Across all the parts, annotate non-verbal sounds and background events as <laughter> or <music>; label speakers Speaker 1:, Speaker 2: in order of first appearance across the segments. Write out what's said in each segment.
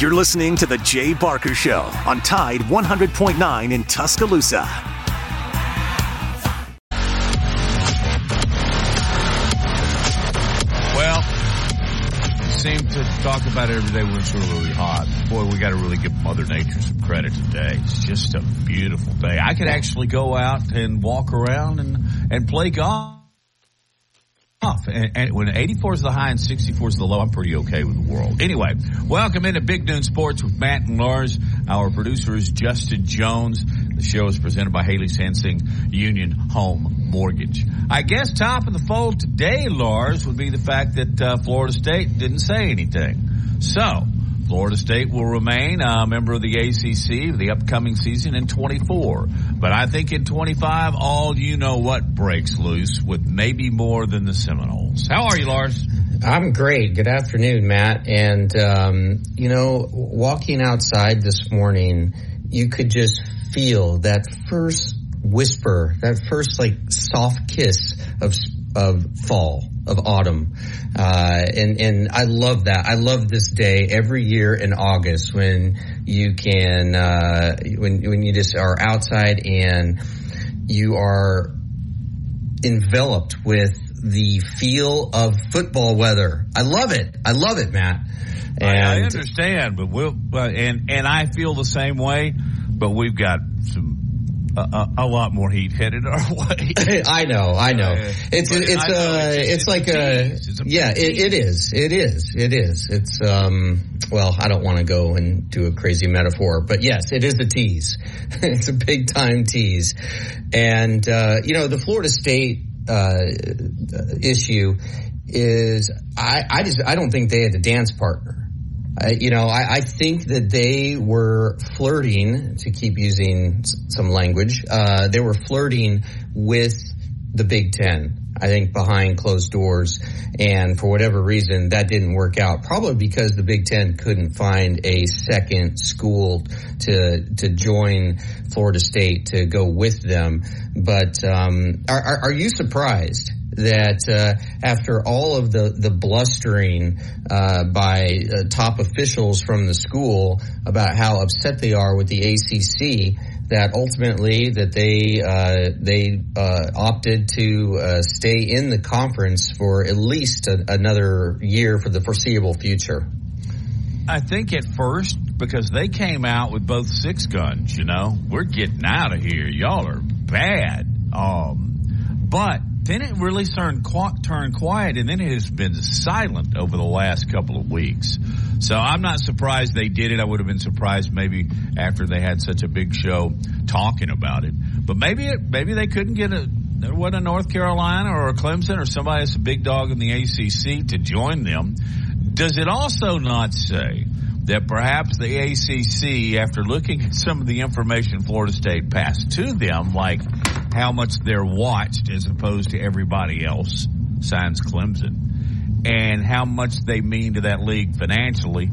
Speaker 1: You're listening to The Jay Barker Show on Tide 100.9 in Tuscaloosa.
Speaker 2: Well, seem to talk about it every day when it's really, hot. Boy, we got to really give Mother Nature some credit today. It's just a beautiful day. I could actually go out and walk around and, and play golf. And, and, when 84 is the high and 64 is the low, I'm pretty okay with the world. Anyway, welcome into Big Noon Sports with Matt and Lars. Our producer is Justin Jones. The show is presented by Haley Sansing Union Home Mortgage. I guess top of the fold today, Lars, would be the fact that uh, Florida State didn't say anything. So, Florida State will remain a member of the ACC the upcoming season in 24. But I think in 25, all you know what breaks loose with maybe more than the Seminoles. How are you, Lars?
Speaker 3: I'm great. Good afternoon, Matt. And, um, you know, walking outside this morning, you could just feel that first whisper, that first like soft kiss of, of fall of autumn. Uh, and, and I love that. I love this day every year in August when you can, uh, when, when you just are outside and you are enveloped with the feel of football weather. I love it. I love it, Matt.
Speaker 2: And I, understand, but we'll, and, and I feel the same way, but we've got some a, a, lot more heat headed our <laughs> way.
Speaker 3: I know, I know. Uh, it's it's uh it's, it's like a, a yeah, it, it is, it is, it is. It's um well, I don't want to go and do a crazy metaphor, but yes, it is a tease. <laughs> it's a big time tease, and uh, you know the Florida State uh, issue is I I just I don't think they had a dance partner. You know, I, I, think that they were flirting, to keep using some language, uh, they were flirting with the Big Ten. I think behind closed doors, and for whatever reason, that didn't work out. Probably because the Big Ten couldn't find a second school to to join Florida State to go with them. But um, are, are, are you surprised that uh, after all of the the blustering uh, by uh, top officials from the school about how upset they are with the ACC, that ultimately that they uh, they uh, opted to uh, stay in the conference for at least a, another year for the foreseeable future.
Speaker 2: I think at first because they came out with both six guns. You know, we're getting out of here. Y'all are bad. Um, but then it really turned, turned quiet, and then it has been silent over the last couple of weeks. So I'm not surprised they did it. I would have been surprised maybe after they had such a big show talking about it. But maybe it, maybe they couldn't get a what a North Carolina or a Clemson or somebody that's a big dog in the ACC to join them. Does it also not say that perhaps the ACC, after looking at some of the information Florida State passed to them, like how much they're watched as opposed to everybody else, signs Clemson, and how much they mean to that league financially.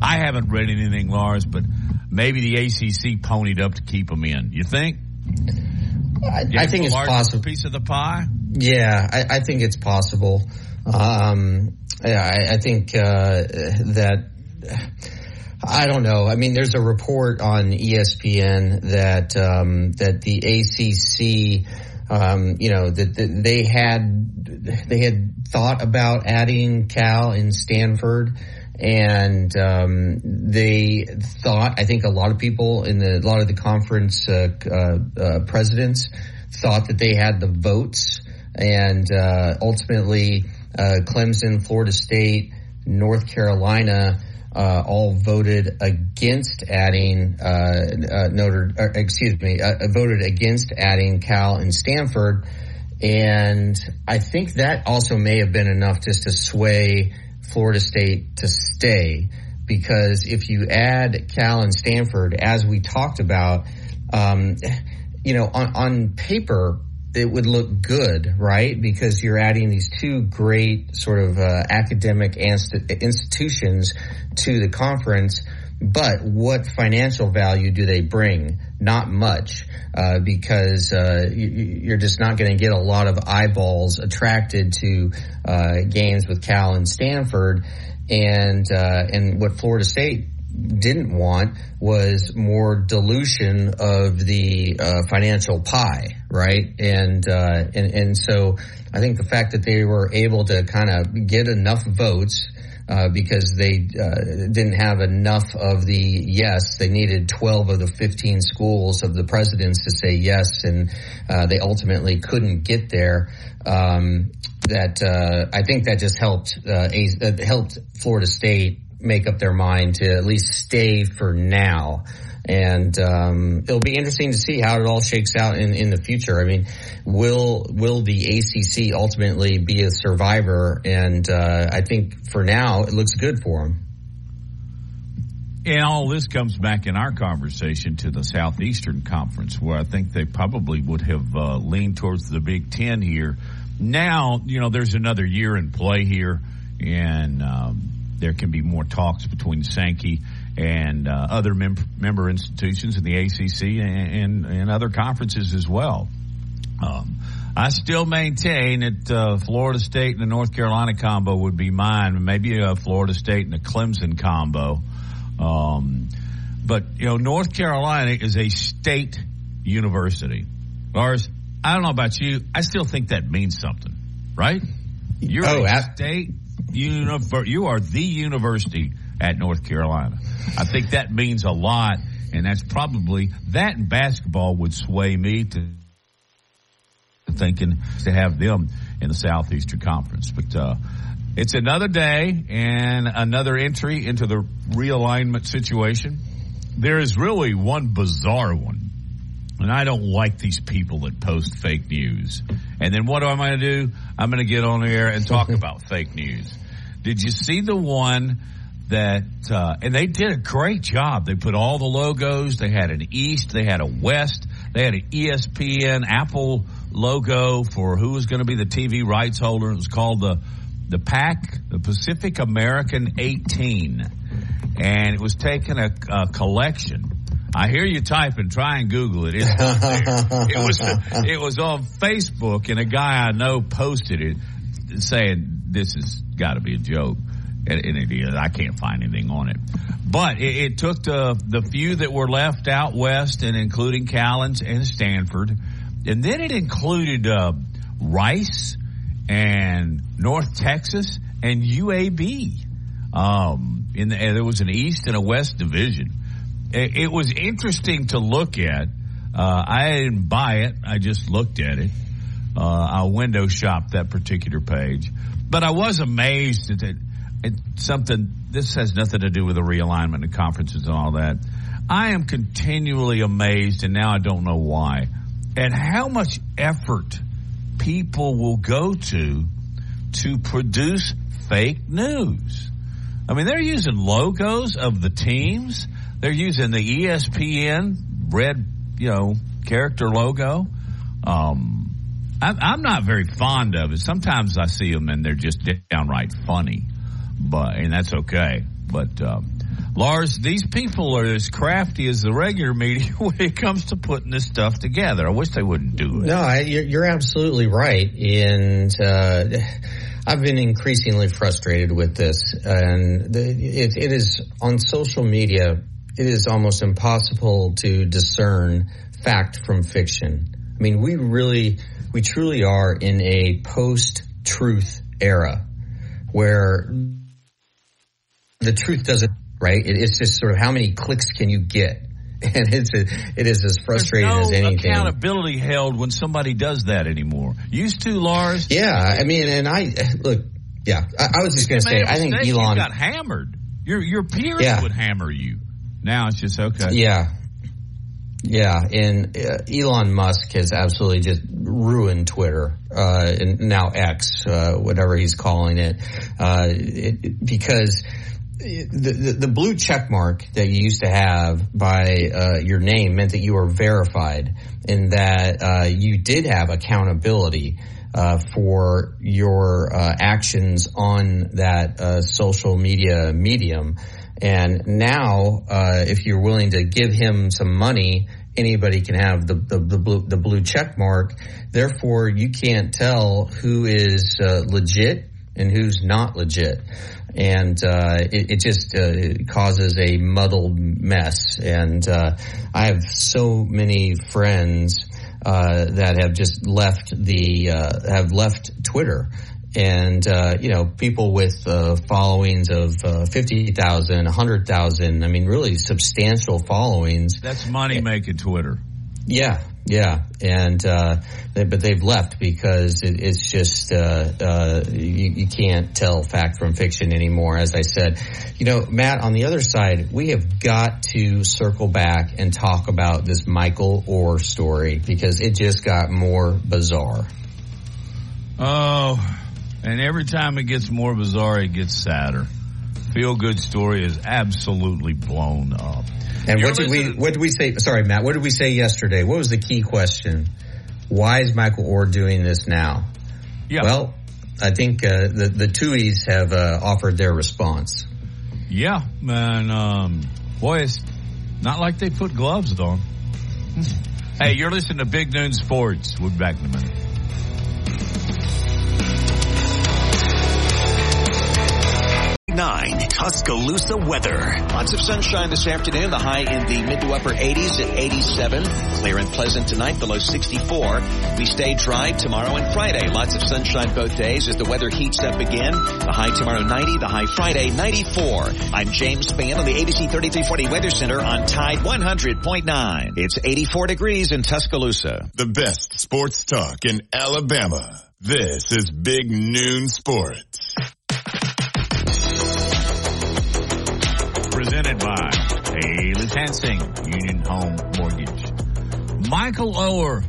Speaker 2: I haven't read anything, Lars, but maybe the ACC ponied up to keep them in. You think?
Speaker 3: I, I think it's possible.
Speaker 2: Piece of the pie.
Speaker 3: Yeah, I, I think it's possible. Um, yeah, I, I think uh, that I don't know. I mean, there's a report on ESPN that um, that the ACC, um, you know, that, that, they had they had thought about adding Cal and Stanford, and um, they thought. I think a lot of people in the a lot of the conference uh, uh, uh, presidents thought that they had the votes, and uh, ultimately, uh, Clemson, Florida State, North Carolina uh, all voted against adding uh, uh, Notre, uh, excuse me, uh, voted against adding Cal and Stanford, and I think that also may have been enough just to sway Florida State to stay, because if you add Cal and Stanford, as we talked about, um, you know, on, on paper, it would look good, right? Because you're adding these two great sort of uh, academic inst- institutions to the conference. But what financial value do they bring? Not much, uh, because uh, you, are just not going to get a lot of eyeballs attracted to uh, games with Cal and Stanford. And uh, and what Florida State didn't want was more dilution of the uh, financial pie, right? And, uh, and and so I think the fact that they were able to kind of get enough votes uh, because they uh, didn't have enough of the yes. They needed 12 of the 15 schools of the presidents to say yes, and uh, they ultimately couldn't get there. Um, that uh, I think that just helped uh, helped Florida State make up their mind to at least stay for now. And um, it'll be interesting to see how it all shakes out in, in the future. I mean, will will the ACC ultimately be a survivor? And uh, I think for now it looks good for them.
Speaker 2: And all this comes back in our conversation to the Southeastern Conference, where I think they probably would have uh, leaned towards the Big Ten here. Now, you know, there's another year in play here, and um, there can be more talks between Sankey and uh, other mem- member institutions in the ACC and, and, and other conferences as well. Um, I still maintain that uh, Florida State and the North Carolina combo would be mine. Maybe a Florida State and a Clemson combo. Um, but you know, North Carolina is a state university. Lars, I don't know about you. I still think that means something, right? You're oh, a state univer- You are the university at North Carolina. I think that means a lot, and that's probably that basketball would sway me to thinking to have them in the Southeastern Conference. But uh, it's another day and another entry into the realignment situation. There is really one bizarre one. And I don't like these people that post fake news. And then what am I going to do? I'm going to get on the air and talk <laughs> about fake news. Did you see the one that, uh, and they did a great job. They put all the logos. They had an East. They had a West. They had an ESPN Apple logo for who was going to be the TV rights holder. It was called the, the PAC, the Pacific American 18. And it was taking a, a collection. I hear you typing. Try and Google it. it <laughs> was it was on Facebook, and a guy I know posted it, saying this has got to be a joke and, and it is. I can't find anything on it. But it, it, took the the few that were left out west, and including Callens and Stanford, and then it included uh, Rice and North Texas and UAB. Um, in the, there was an East and a West division. It, it was interesting to look at. Uh, I didn't buy it. I just looked at it. Uh, I window shopped that particular page, but I was amazed at it something, this has nothing to do with the realignment and conferences and all that. I am continually amazed, and now I don't know why, at how much effort people will go to to produce fake news. I mean, they're using logos of the teams. They're using the ESPN red, you know, character logo. Um, I'm not very fond of it. Sometimes I see them and they're just downright funny but and that's okay. But um, Lars, these people are as crafty as the regular media <laughs> when it comes to putting this stuff together. I wish they wouldn't do it.
Speaker 3: No, I, you're, absolutely right, and. Uh, I've been increasingly frustrated with this, and the, it, it is on social media. It is almost impossible to discern fact from fiction. I mean, we really, we truly are in a post-truth era where the truth doesn't, right? It, it's just sort of how many clicks can you get? <laughs> And it's a, it is as frustrating
Speaker 2: no
Speaker 3: as anything.
Speaker 2: accountability held when somebody does that anymore. Used to, Lars.
Speaker 3: Yeah, I mean, and I look. Yeah, I, I was just going to say. I think Elon
Speaker 2: got hammered. Your your peers yeah. would hammer you. Now it's just okay.
Speaker 3: Yeah, yeah, and uh, Elon Musk has absolutely just ruined Twitter, uh, and now X, uh, whatever he's calling it, uh, it because the, the, the, blue check mark that you used to have by uh, your name meant that you were verified and that uh, you did have accountability uh, for your uh, actions on that uh, social media medium. And now, uh, if you're willing to give him some money, anybody can have the, the, the, blue, the blue check mark. Therefore, you can't tell who is legit and who's not legit. And uh, it, it, just uh, causes a muddled mess. And uh, I have so many friends uh, that have just left the uh, have left Twitter and uh, you know people with uh, followings of uh, 50,000 100,000 I mean really substantial followings.
Speaker 2: That's money making Twitter.
Speaker 3: Yeah yeah. And uh, they, but they've left because it, it's just uh, uh, you, you, can't tell fact from fiction anymore as I said. You know Matt on the other side we have got to circle back and talk about this Michael Oher story because it just got more bizarre.
Speaker 2: Oh and every time it gets more bizarre, it gets sadder. Feel good story is absolutely blown up.
Speaker 3: And what did we what did we say? Sorry, Matt. What did we say yesterday? What was the key question? Why is Michael Oher doing this now?
Speaker 2: Yeah.
Speaker 3: Well, I think uh, the the Tuohys have uh, offered their response.
Speaker 2: Yeah, man. Um, boy, it's not like they put gloves on. Hmm. hey, you're listening to Big Noon Sports we'll back in a minute
Speaker 1: 9 Tuscaloosa weather.
Speaker 4: Lots of sunshine this afternoon. The high in the mid to upper 80s at 87. Clear and pleasant tonight, below 64. We stay dry tomorrow and Friday. Lots of sunshine both days as the weather heats up again. The high tomorrow 90, the high Friday 94. I'm James Spann on the ABC 3340 Weather Center on Tide 100.9. It's 84 degrees in Tuscaloosa.
Speaker 5: The best sports talk in Alabama. This is Big Noon Sports.
Speaker 2: Presented by Haley Sansing, Union Home Mortgage. Michael Oher,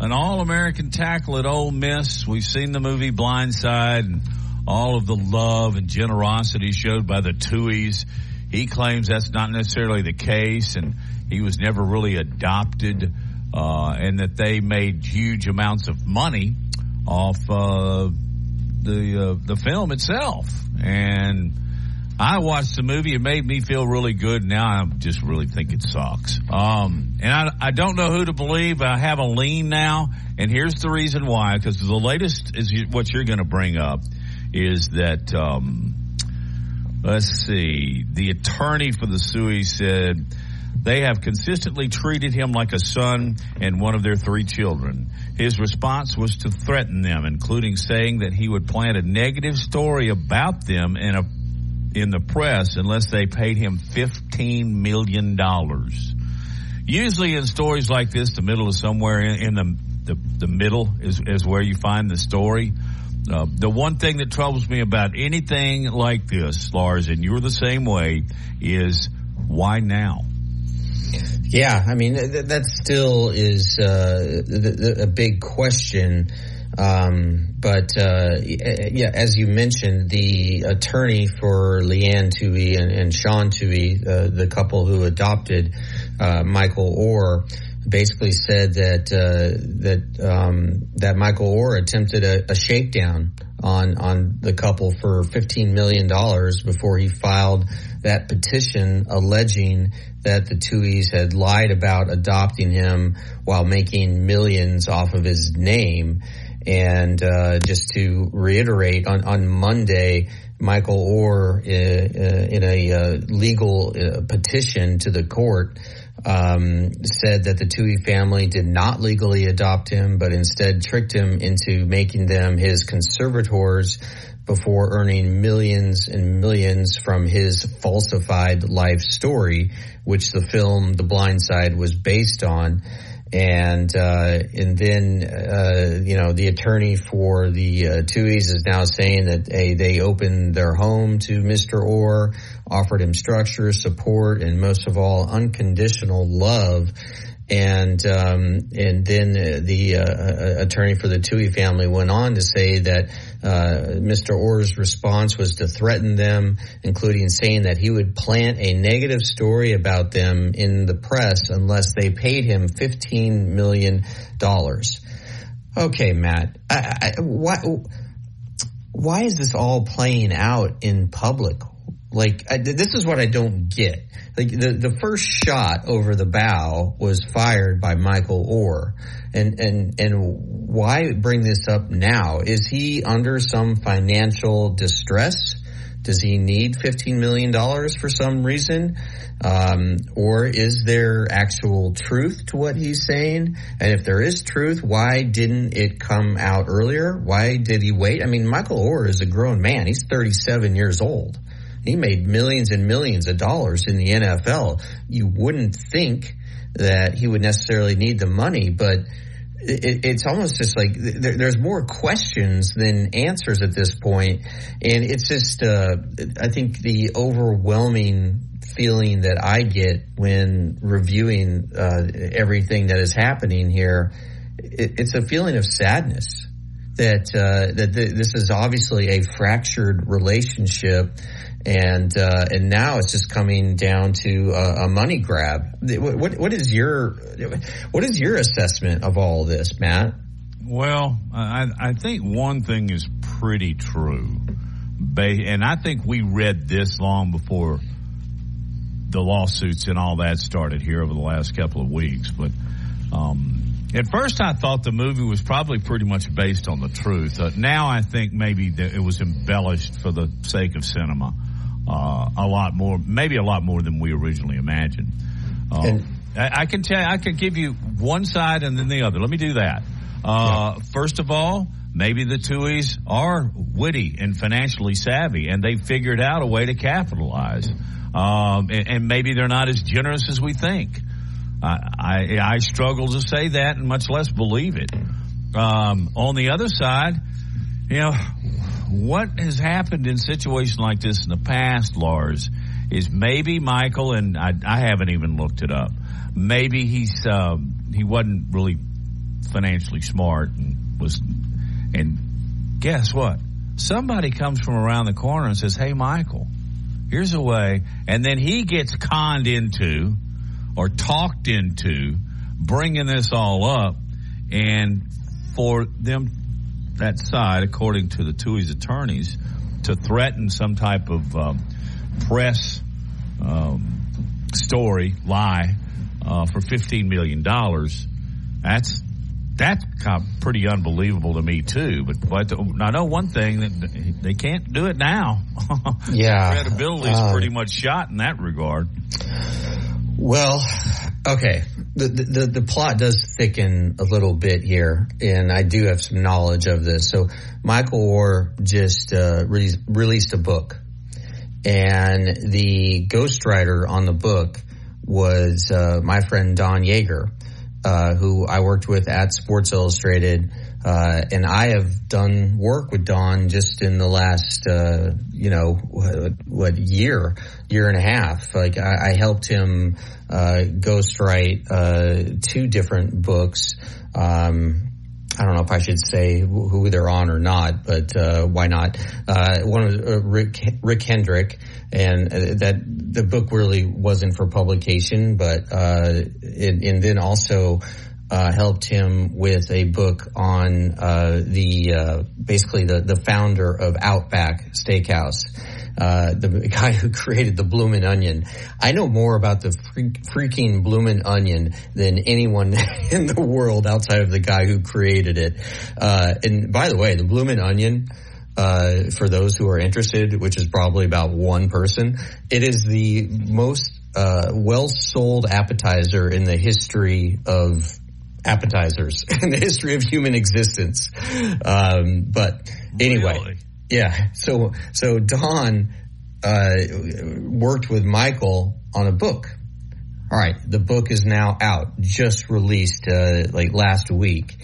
Speaker 2: an All-American tackle at Ole Miss. We've seen the movie Blindside and all of the love and generosity showed by the Tuohys. He claims that's not necessarily the case and he was never really adopted, uh, and that they made huge amounts of money off, uh, the, uh, the film itself. And, I watched the movie. It made me feel really good. Now I just really think it sucks. Um, and I, I don't know who to believe. I have a lean now, and here's the reason why. Because the latest is what you're going to bring up is that. Um, let's see. The attorney for the Sui said they have consistently treated him like a son and one of their three children. His response was to threaten them, including saying that he would plant a negative story about them in a in the press unless they paid him $15 million. Usually in stories like this, the middle is somewhere in, in the, the, the, middle is, is where you find the story. Uh, the one thing that troubles me about anything like this, Lars, and you're the same way, is why now?
Speaker 3: Yeah, I mean th- that still is uh, a big question. Um, but uh, yeah, as you mentioned, the attorney for Leigh Anne Tuohy and, and Sean Tuohy, uh, the couple who adopted uh, Michael Oher, basically said that uh, that um, that Michael Oher attempted a, a, shakedown on on the couple for fifteen million dollars before he filed that petition alleging that the Tuohys had lied about adopting him while making millions off of his name. And uh, just to reiterate, on, on Monday, Michael Oher, uh, uh, in a uh, legal uh, petition to the court, um, said that the Tuohy family did not legally adopt him, but instead tricked him into making them his conservators before earning millions and millions from his falsified life story, which the film The Blind Side was based on and uh, and then uh, you know the attorney for the uh, Tuohys is now saying that hey, they opened their home to Mr. Oher, offered him structure, support, and most of all unconditional love. And um, and then the uh, uh, attorney for the Tuohy family went on to say that Uh, Mr. Oher's response was to threaten them, including saying that he would plant a negative story about them in the press unless they paid him fifteen million dollars. Okay, Matt, I, I, why why is this all playing out in public? Like I, this is what I don't get. Like the the first shot over the bow was fired by Michael Oher, and and and why bring this up now? Is he under some financial distress? Does he need $15 million for some reason? Um, or is there actual truth to what he's saying? And if there is truth, why didn't it come out earlier? Why did he wait? I mean, Michael Oher is a grown man. He's 37 years old. He made millions and millions of dollars in the NFL. You wouldn't think that he would necessarily need the money, but it, it's almost just like there, there's more questions than answers at this point. point, and it's just uh, I think the overwhelming feeling that I get when reviewing uh, everything that is happening here. It, it's a feeling of sadness that uh, that th- this is obviously a fractured relationship and uh, and now it's just coming down to a, a money grab. What, what is your what is your assessment of all this, Matt?
Speaker 2: Well, I, I think one thing is pretty true, and I think we read this long before the lawsuits and all that started here over the last couple of weeks. But um, at first, I thought the movie was probably pretty much based on the truth. Uh, now, I think maybe it was embellished for the sake of cinema a lot more, maybe a lot more than we originally imagined. Uh, and, I, I, can tell, I can give you one side and then the other. Let me do that. Uh. First of all, maybe the Tuohys are witty and financially savvy, and they figured out a way to capitalize. Um, and, and, maybe they're not as generous as we think. I, I struggle to say that, and much less believe it. Um, on the other side, you know, what has happened in situations like this in the past, Lars, is maybe Michael and I, I haven't even looked it up. Maybe he's um, he wasn't really financially smart and was and guess what? Somebody comes from around the corner and says, "Hey, Michael, here's a way," and then he gets conned into or talked into bringing this all up, and for them that side, according to the Tuohy's attorneys, to threaten some type of um, press um, story lie uh, for fifteen million dollars. That's that's kind of pretty unbelievable to me too. But but I know one thing that they can't do it now. <laughs>
Speaker 3: yeah,
Speaker 2: credibility is uh, pretty much shot in that regard.
Speaker 3: Well, okay. The, the, the plot does thicken a little bit here, and I do have some knowledge of this. So Michael Oher just uh, re- released a book, and the ghostwriter on the book was uh, my friend Don Yaeger, uh, who I worked with at Sports Illustrated uh, and I have done work with Don just in the last, uh, you know, what, what, year, year and a half. Like I, I helped him uh, ghostwrite uh, two different books. Um, I don't know if I should say who they're on or not, but uh, why not? Uh, one was uh, Rick Rick Hendrick, and uh, that the book really wasn't for publication, but uh, and, and then also uh, helped him with a book on uh, the uh, basically the the founder of Outback Steakhouse, uh, the <laughs> guy who created the Bloomin' Onion. I know more about the freak, freaking Bloomin' Onion than anyone <laughs> in the world outside of the guy who created it. Uh, and by the way, the Bloomin' Onion. Uh, for those who are interested, which is probably about one person, it is the most uh, well sold appetizer in the history of appetizers <laughs> in the history of human existence. Um, but anyway, really? yeah. So so Don uh, worked with Michael on a book. All right, the book is now out, just released uh, like last week.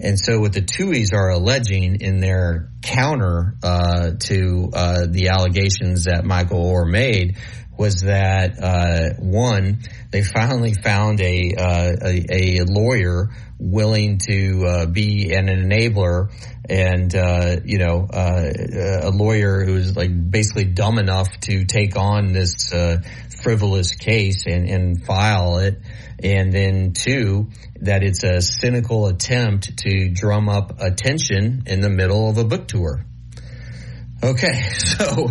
Speaker 3: And so what the Tuohys are alleging in their counter uh, to uh, the allegations that Michael Oher made was that uh, one, they finally found a, uh, a, a lawyer willing to uh, be an enabler and uh, you know uh, a lawyer who's like basically dumb enough to take on this uh, frivolous case and, and file it. And then two that it's a cynical attempt to drum up attention in the middle of a book tour. Okay <laughs> so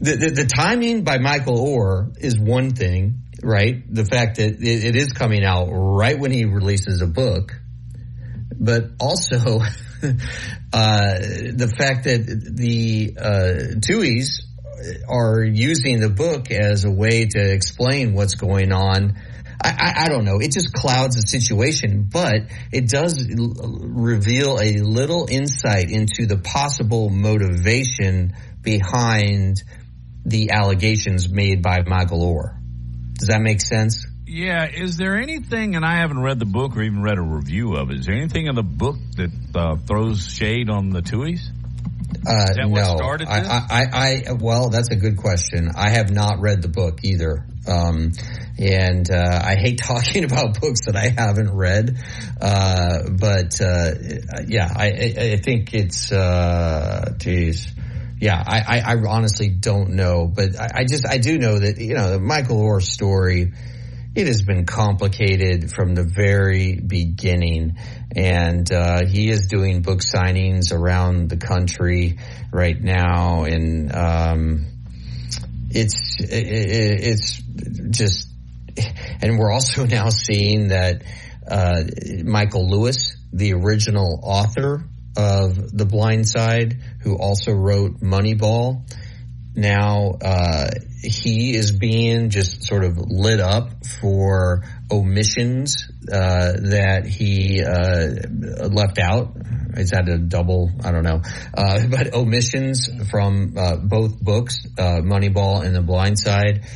Speaker 3: the, the, the timing by Michael Oher is one thing, right? The fact that it, it is coming out right when he releases a book, but also <laughs> uh, the fact that the uh, Tuohys are using the book as a way to explain what's going on. I, I, I, don't know. It just clouds the situation, but it does reveal a little insight into the possible motivation behind the allegations made by Oher. Does that make sense?
Speaker 2: Yeah. Is there anything, and I haven't read the book or even read a review of it, is there anything in the book that uh, throws shade on the Tuohys?
Speaker 3: Uh, no, I, I, I, well, that's a good question. I have not read the book either. Um, and, uh, I hate <laughs> talking about books that I haven't read. Uh, but, uh, yeah, I, I, think it's, uh, geez. Yeah, I, I, honestly don't know, but I, just, I do know that, you know, the Michael Oher story, it has been complicated from the very beginning. And uh, he is doing book signings around the country right now, and um, it's it, it's just. And we're also <laughs> now seeing that uh, Michael Lewis, the original author of The Blind Side, who also wrote Moneyball, now uh, he is being just sort of lit up for omissions uh, that he uh, left out. Is that a double? I don't know. Uh, <laughs> but omissions from uh, both books, uh, Moneyball and The Blind Side.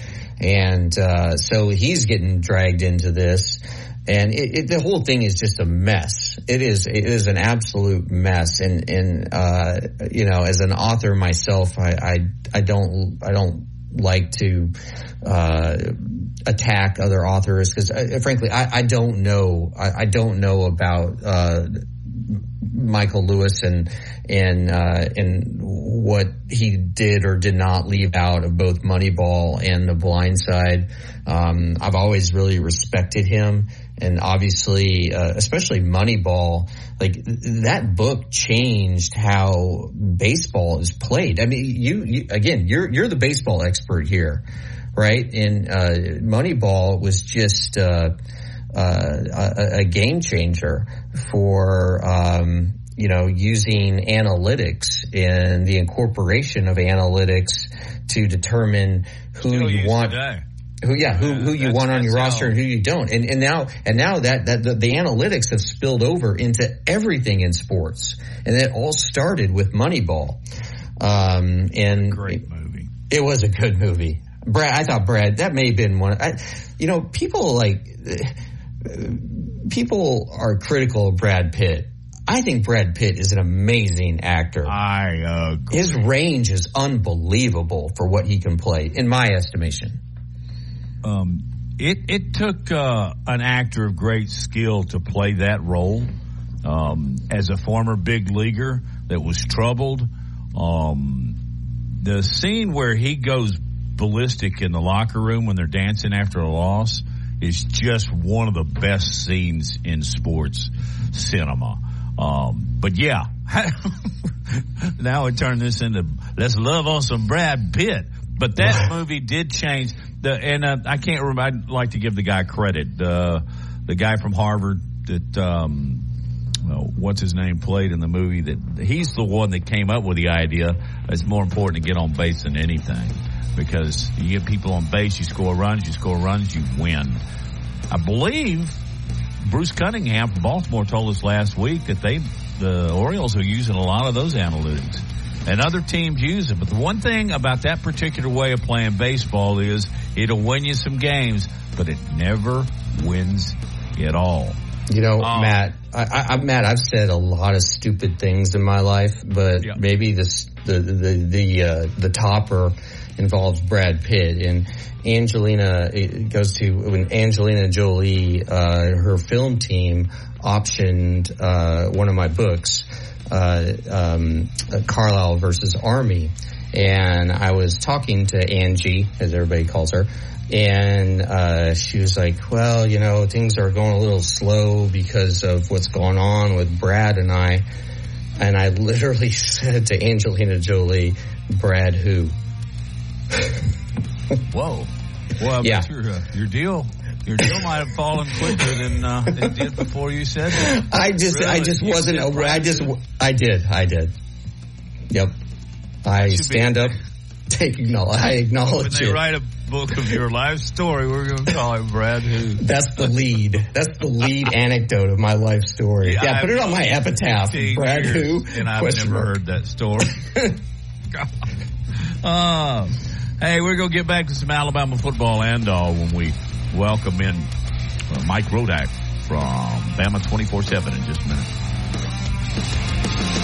Speaker 3: And so he's getting dragged into this and it, it, the whole thing is just a mess. It is it is an absolute mess. And and uh, you know, as an author myself, I I, I don't I don't like to uh, attack other authors because uh, frankly, I, I don't know I, I don't know about uh, Michael Lewis and and uh, and what he did or did not leave out of both Moneyball and The Blind Side. Um, I've always really respected him and obviously, uh, especially Moneyball, like that book changed how baseball is played. I mean, you, you again, you're you're the baseball expert here, right? And uh, Moneyball was just uh, uh a, a, game changer for. Um, you know, using analytics and the incorporation of analytics to determine who
Speaker 2: Still
Speaker 3: you want.
Speaker 2: Today
Speaker 3: who yeah who who you want on your roster and who you don't. And and now and now that that the, the, analytics have spilled over into everything in sports. And it all started with Moneyball. Um and
Speaker 2: great movie.
Speaker 3: it was a good movie. Brad I thought Brad that may have been one I you know people like people are critical of Brad Pitt. I think Brad Pitt is an amazing actor.
Speaker 2: I agree.
Speaker 3: His range is unbelievable for what he can play, in my estimation.
Speaker 2: Um, it it took uh, an actor of great skill to play that role. Um, as a former big leaguer that was troubled, um, the scene where he goes ballistic in the locker room when they're dancing after a loss is just one of the best scenes in sports cinema. Um, but yeah, <laughs> now we turn this into let's love on some Brad Pitt. But that movie did change the, and uh, I can't remember. I'd like to give the guy credit. Uh, the guy from Harvard that, um, well, what's his name, played in the movie. That he's the one that came up with the idea. It's more important to get on base than anything because you get people on base, you score runs, you score runs, you win. I believe Bruce Cunningham from Baltimore told us last week that they, the Orioles are using a lot of those analytics and other teams use it. But the one thing about that particular way of playing baseball is it'll win you some games, but it never wins it all.
Speaker 3: You know, um, Matt, I, I, Matt, I've said a lot of stupid things in my life, but yeah. maybe this the the the uh, the topper involves Brad Pitt and Angelina. It goes to when Angelina Jolie, uh, her film team optioned uh, one of my books um, Carlisle versus Army, and I was talking to Angie, as everybody calls her, and uh, she was like, "Well, you know, things are going a little slow because of what's going on with Brad and I." and I literally <laughs> said to Angelina Jolie, "Brad, who?" <laughs>
Speaker 2: Whoa. Well, yeah. Your, uh, your deal your deal might have fallen quicker than uh, it did before you said that.
Speaker 3: I just, really? I just wasn't aware. I just, I did, I did. Yep. I stand up. <laughs> <laughs> Take acknowledge. I acknowledge
Speaker 2: when they
Speaker 3: it.
Speaker 2: write a book of your life story, we're going to call it Brad Who.
Speaker 3: That's the lead. That's the lead anecdote of my life story. Yeah, yeah put it on my epitaph. Brad Who.
Speaker 2: And I've never mark. heard that story. uh, <laughs> hey, we're going to get back to some Alabama football and all when we welcome in uh, Mike Rodak from Bama 24-7 in just a minute.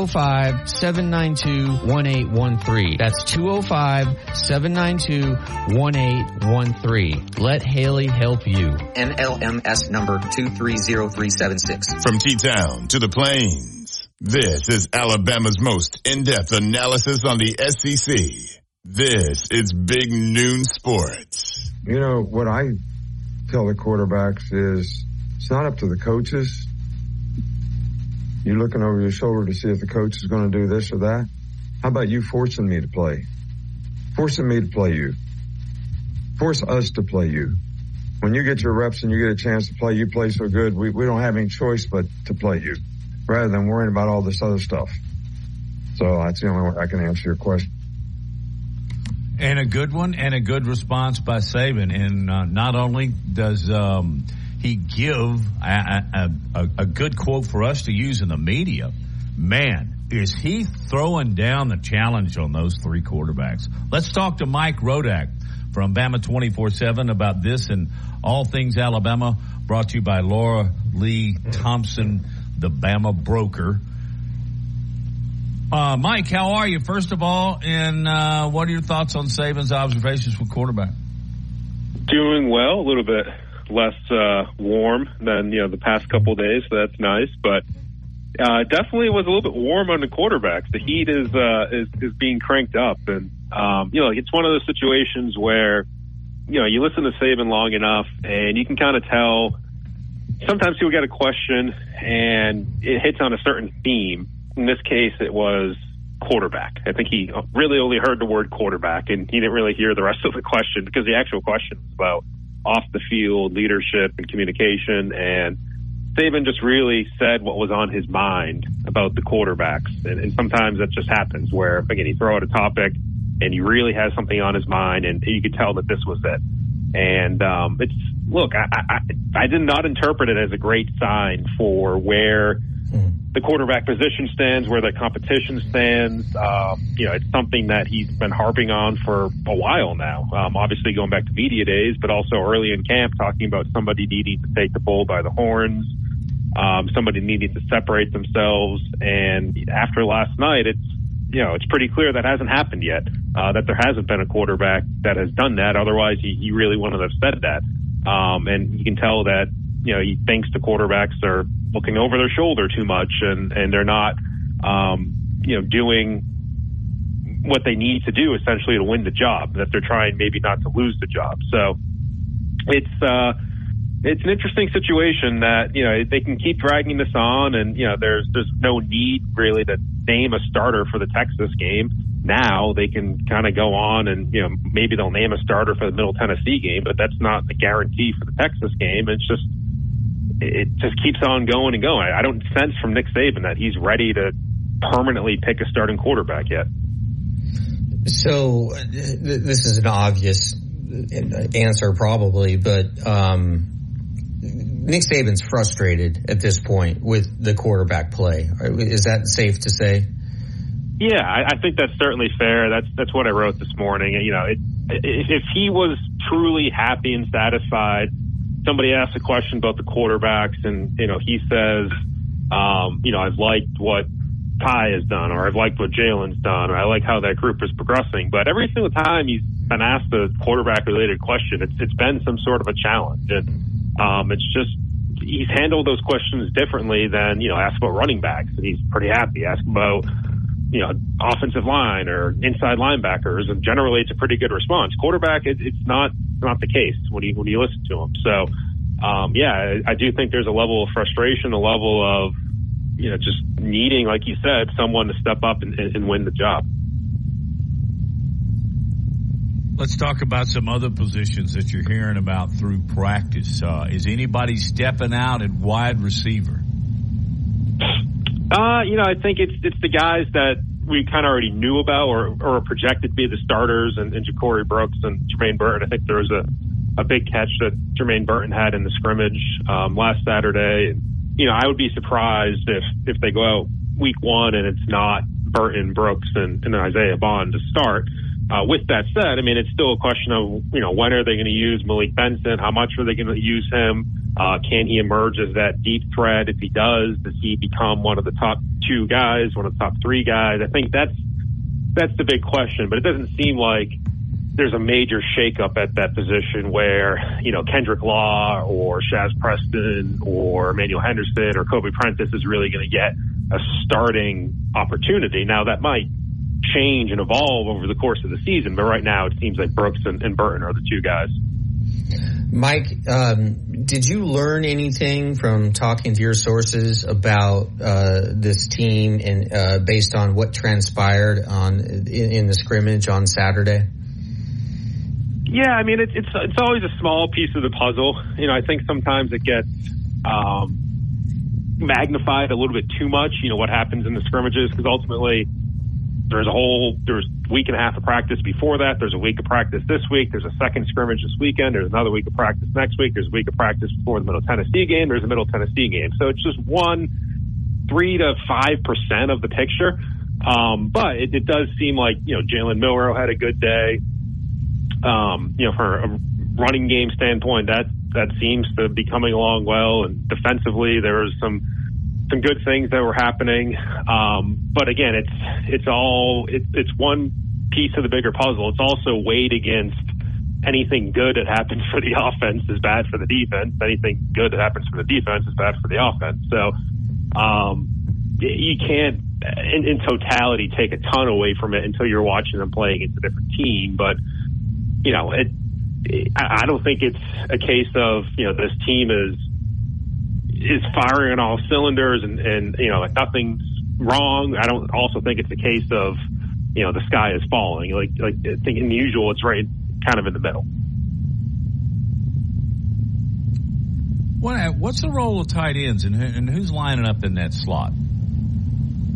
Speaker 6: oh 205 792 1813. That's 205 792 1813. Let Haley help you.
Speaker 7: NMLS number 230376.
Speaker 5: From T Town to the Plains, this is Alabama's most in depth analysis on the SEC. This is Big Noon Sports.
Speaker 8: You know, what I tell the quarterbacks is it's not up to the coaches you're looking over your shoulder to see if the coach is going to do this or that. How about you forcing me to play? Forcing me to play you. Force us to play you. When you get your reps and you get a chance to play, you play so good, we, we don't have any choice but to play you rather than worrying about all this other stuff. So that's the only way I can answer your question.
Speaker 2: And a good one and a good response by Saban. And uh, not only does um, he give a, a, a, good quote for us to use in the media. Man, is he throwing down the challenge on those three quarterbacks? Let's talk to Mike Rodak from Bama 24-7 about this and all things Alabama brought to you by Laura Lee Thompson, the Bama broker. Uh, Mike, how are you? First of all, and uh, what are your thoughts on Saban's observations for quarterback?
Speaker 9: Doing well, a little bit less uh, warm than you know the past couple days, so that's nice. But uh, definitely was a little bit warm on the quarterbacks. The heat is uh, is is being cranked up, and um, you know it's one of those situations where you know you listen to Saban long enough, and you can kind of tell. Sometimes people get a question, and it hits on a certain theme. In this case, it was quarterback. I think he really only heard the word quarterback, and he didn't really hear the rest of the question because the actual question was about off the field leadership and communication. And Saban just really said what was on his mind about the quarterbacks. And, and sometimes that just happens where, again, he throw out a topic and he really has something on his mind and you could tell that this was it. And, um, it's, look, I, I, I did not interpret it as a great sign for where the quarterback position stands, where the competition stands. Um, you know, it's something that he's been harping on for a while now. Um, obviously, going back to media days, but also early in camp, talking about somebody needing to take the bull by the horns, um, somebody needing to separate themselves. And after last night, it's you know, it's pretty clear that hasn't happened yet. Uh, that there hasn't been a quarterback that has done that. Otherwise, he, he really wouldn't have said that. Um, and you can tell that you know he thinks the quarterbacks are looking over their shoulder too much and, and they're not, um, you know, doing what they need to do essentially to win the job, that they're trying maybe not to lose the job. So it's, uh, it's an interesting situation that, you know, they can keep dragging this on and, you know, there's, there's no need really to name a starter for the Texas game. Now they can kind of go on and, you know, maybe they'll name a starter for the Middle Tennessee game, but that's not a guarantee for the Texas game. It's just, it just keeps on going and going. I don't sense from Nick Saban that he's ready to permanently pick a starting quarterback yet.
Speaker 3: So this is an obvious answer probably, but um, Nick Saban's frustrated at this point with the quarterback play. Is that safe to say?
Speaker 9: Yeah, I, I think that's certainly fair. That's that's what I wrote this morning. You know, it, if he was truly happy and satisfied, somebody asked a question about the quarterbacks, and you know, he says, um, you know, I've liked what Ty has done, or I've liked what Jalen's done, or I like how that group is progressing. But every single time he's been asked a quarterback related question, it's it's been some sort of a challenge, and um, it's just he's handled those questions differently than you know ask about running backs, and he's pretty happy. Ask about you know, offensive line or inside linebackers, and generally it's a pretty good response. Quarterback, it, it's not not the case when you when you listen to them. So, um, yeah, I, I do think there's a level of frustration, a level of you know just needing, like you said, someone to step up and, and win the job.
Speaker 2: Let's talk about some other positions that you're hearing about through practice. Uh, is anybody stepping out at wide receiver?
Speaker 9: Uh, you know, I think it's it's the guys that we kind of already knew about or, or projected to be the starters and, and Ja'Corey Brooks and Jermaine Burton. I think there was a, a big catch that Jermaine Burton had in the scrimmage um, last Saturday. You know, I would be surprised if if they go out week one and it's not Burton, Brooks, and, and Isaiah Bond to start. Uh, with that said, I mean, it's still a question of, you know, when are they going to use Malik Benson? How much are they going to use him? Uh, can he emerge as that deep threat? If he does, does he become one of the top two guys, one of the top three guys? I think that's that's the big question. But it doesn't seem like there's a major shakeup at that position where you know Kendrick Law or Shaz Preston or Emmanuel Henderson or Kobe Prentice is really going to get a starting opportunity. Now that might change and evolve over the course of the season, but right now it seems like Brooks and, and Burton are the two guys.
Speaker 3: Mike, um, did you learn anything from talking to your sources about uh, this team and uh, based on what transpired on in, in, the scrimmage on Saturday?
Speaker 9: Yeah, I mean it's it's it's always a small piece of the puzzle. You know, I think sometimes it gets um, magnified a little bit too much. You know what happens in the scrimmages because ultimately there's a whole there's week and a half of practice before that. There's a week of practice this week. There's a second scrimmage this weekend. There's another week of practice next week. There's a week of practice before the Middle Tennessee game. There's a Middle Tennessee game. So it's just one three to five percent of the picture. Um, but it, it does seem like you know Jalen Milroe had a good day. Um, you know, for a running game standpoint, that that seems to be coming along well. And defensively, there was some some good things that were happening. Um, but again, it's it's all it, it's one piece of the bigger puzzle. It's also weighed against anything good that happens <laughs> for the offense is bad for the defense. Anything good that happens for the defense is bad for the offense. So um, you can't, in, in totality, take a ton away from it until you're watching them play against a different team. But you know, it, it I don't think it's a case of you know this team is is firing on all cylinders and, and you know, like nothing's wrong. I don't also think it's a case of, you know, the sky is falling. Like, like I think in the usual, it's right kind of in the middle.
Speaker 2: What, what's the role of tight ends and, and who's lining up in that slot?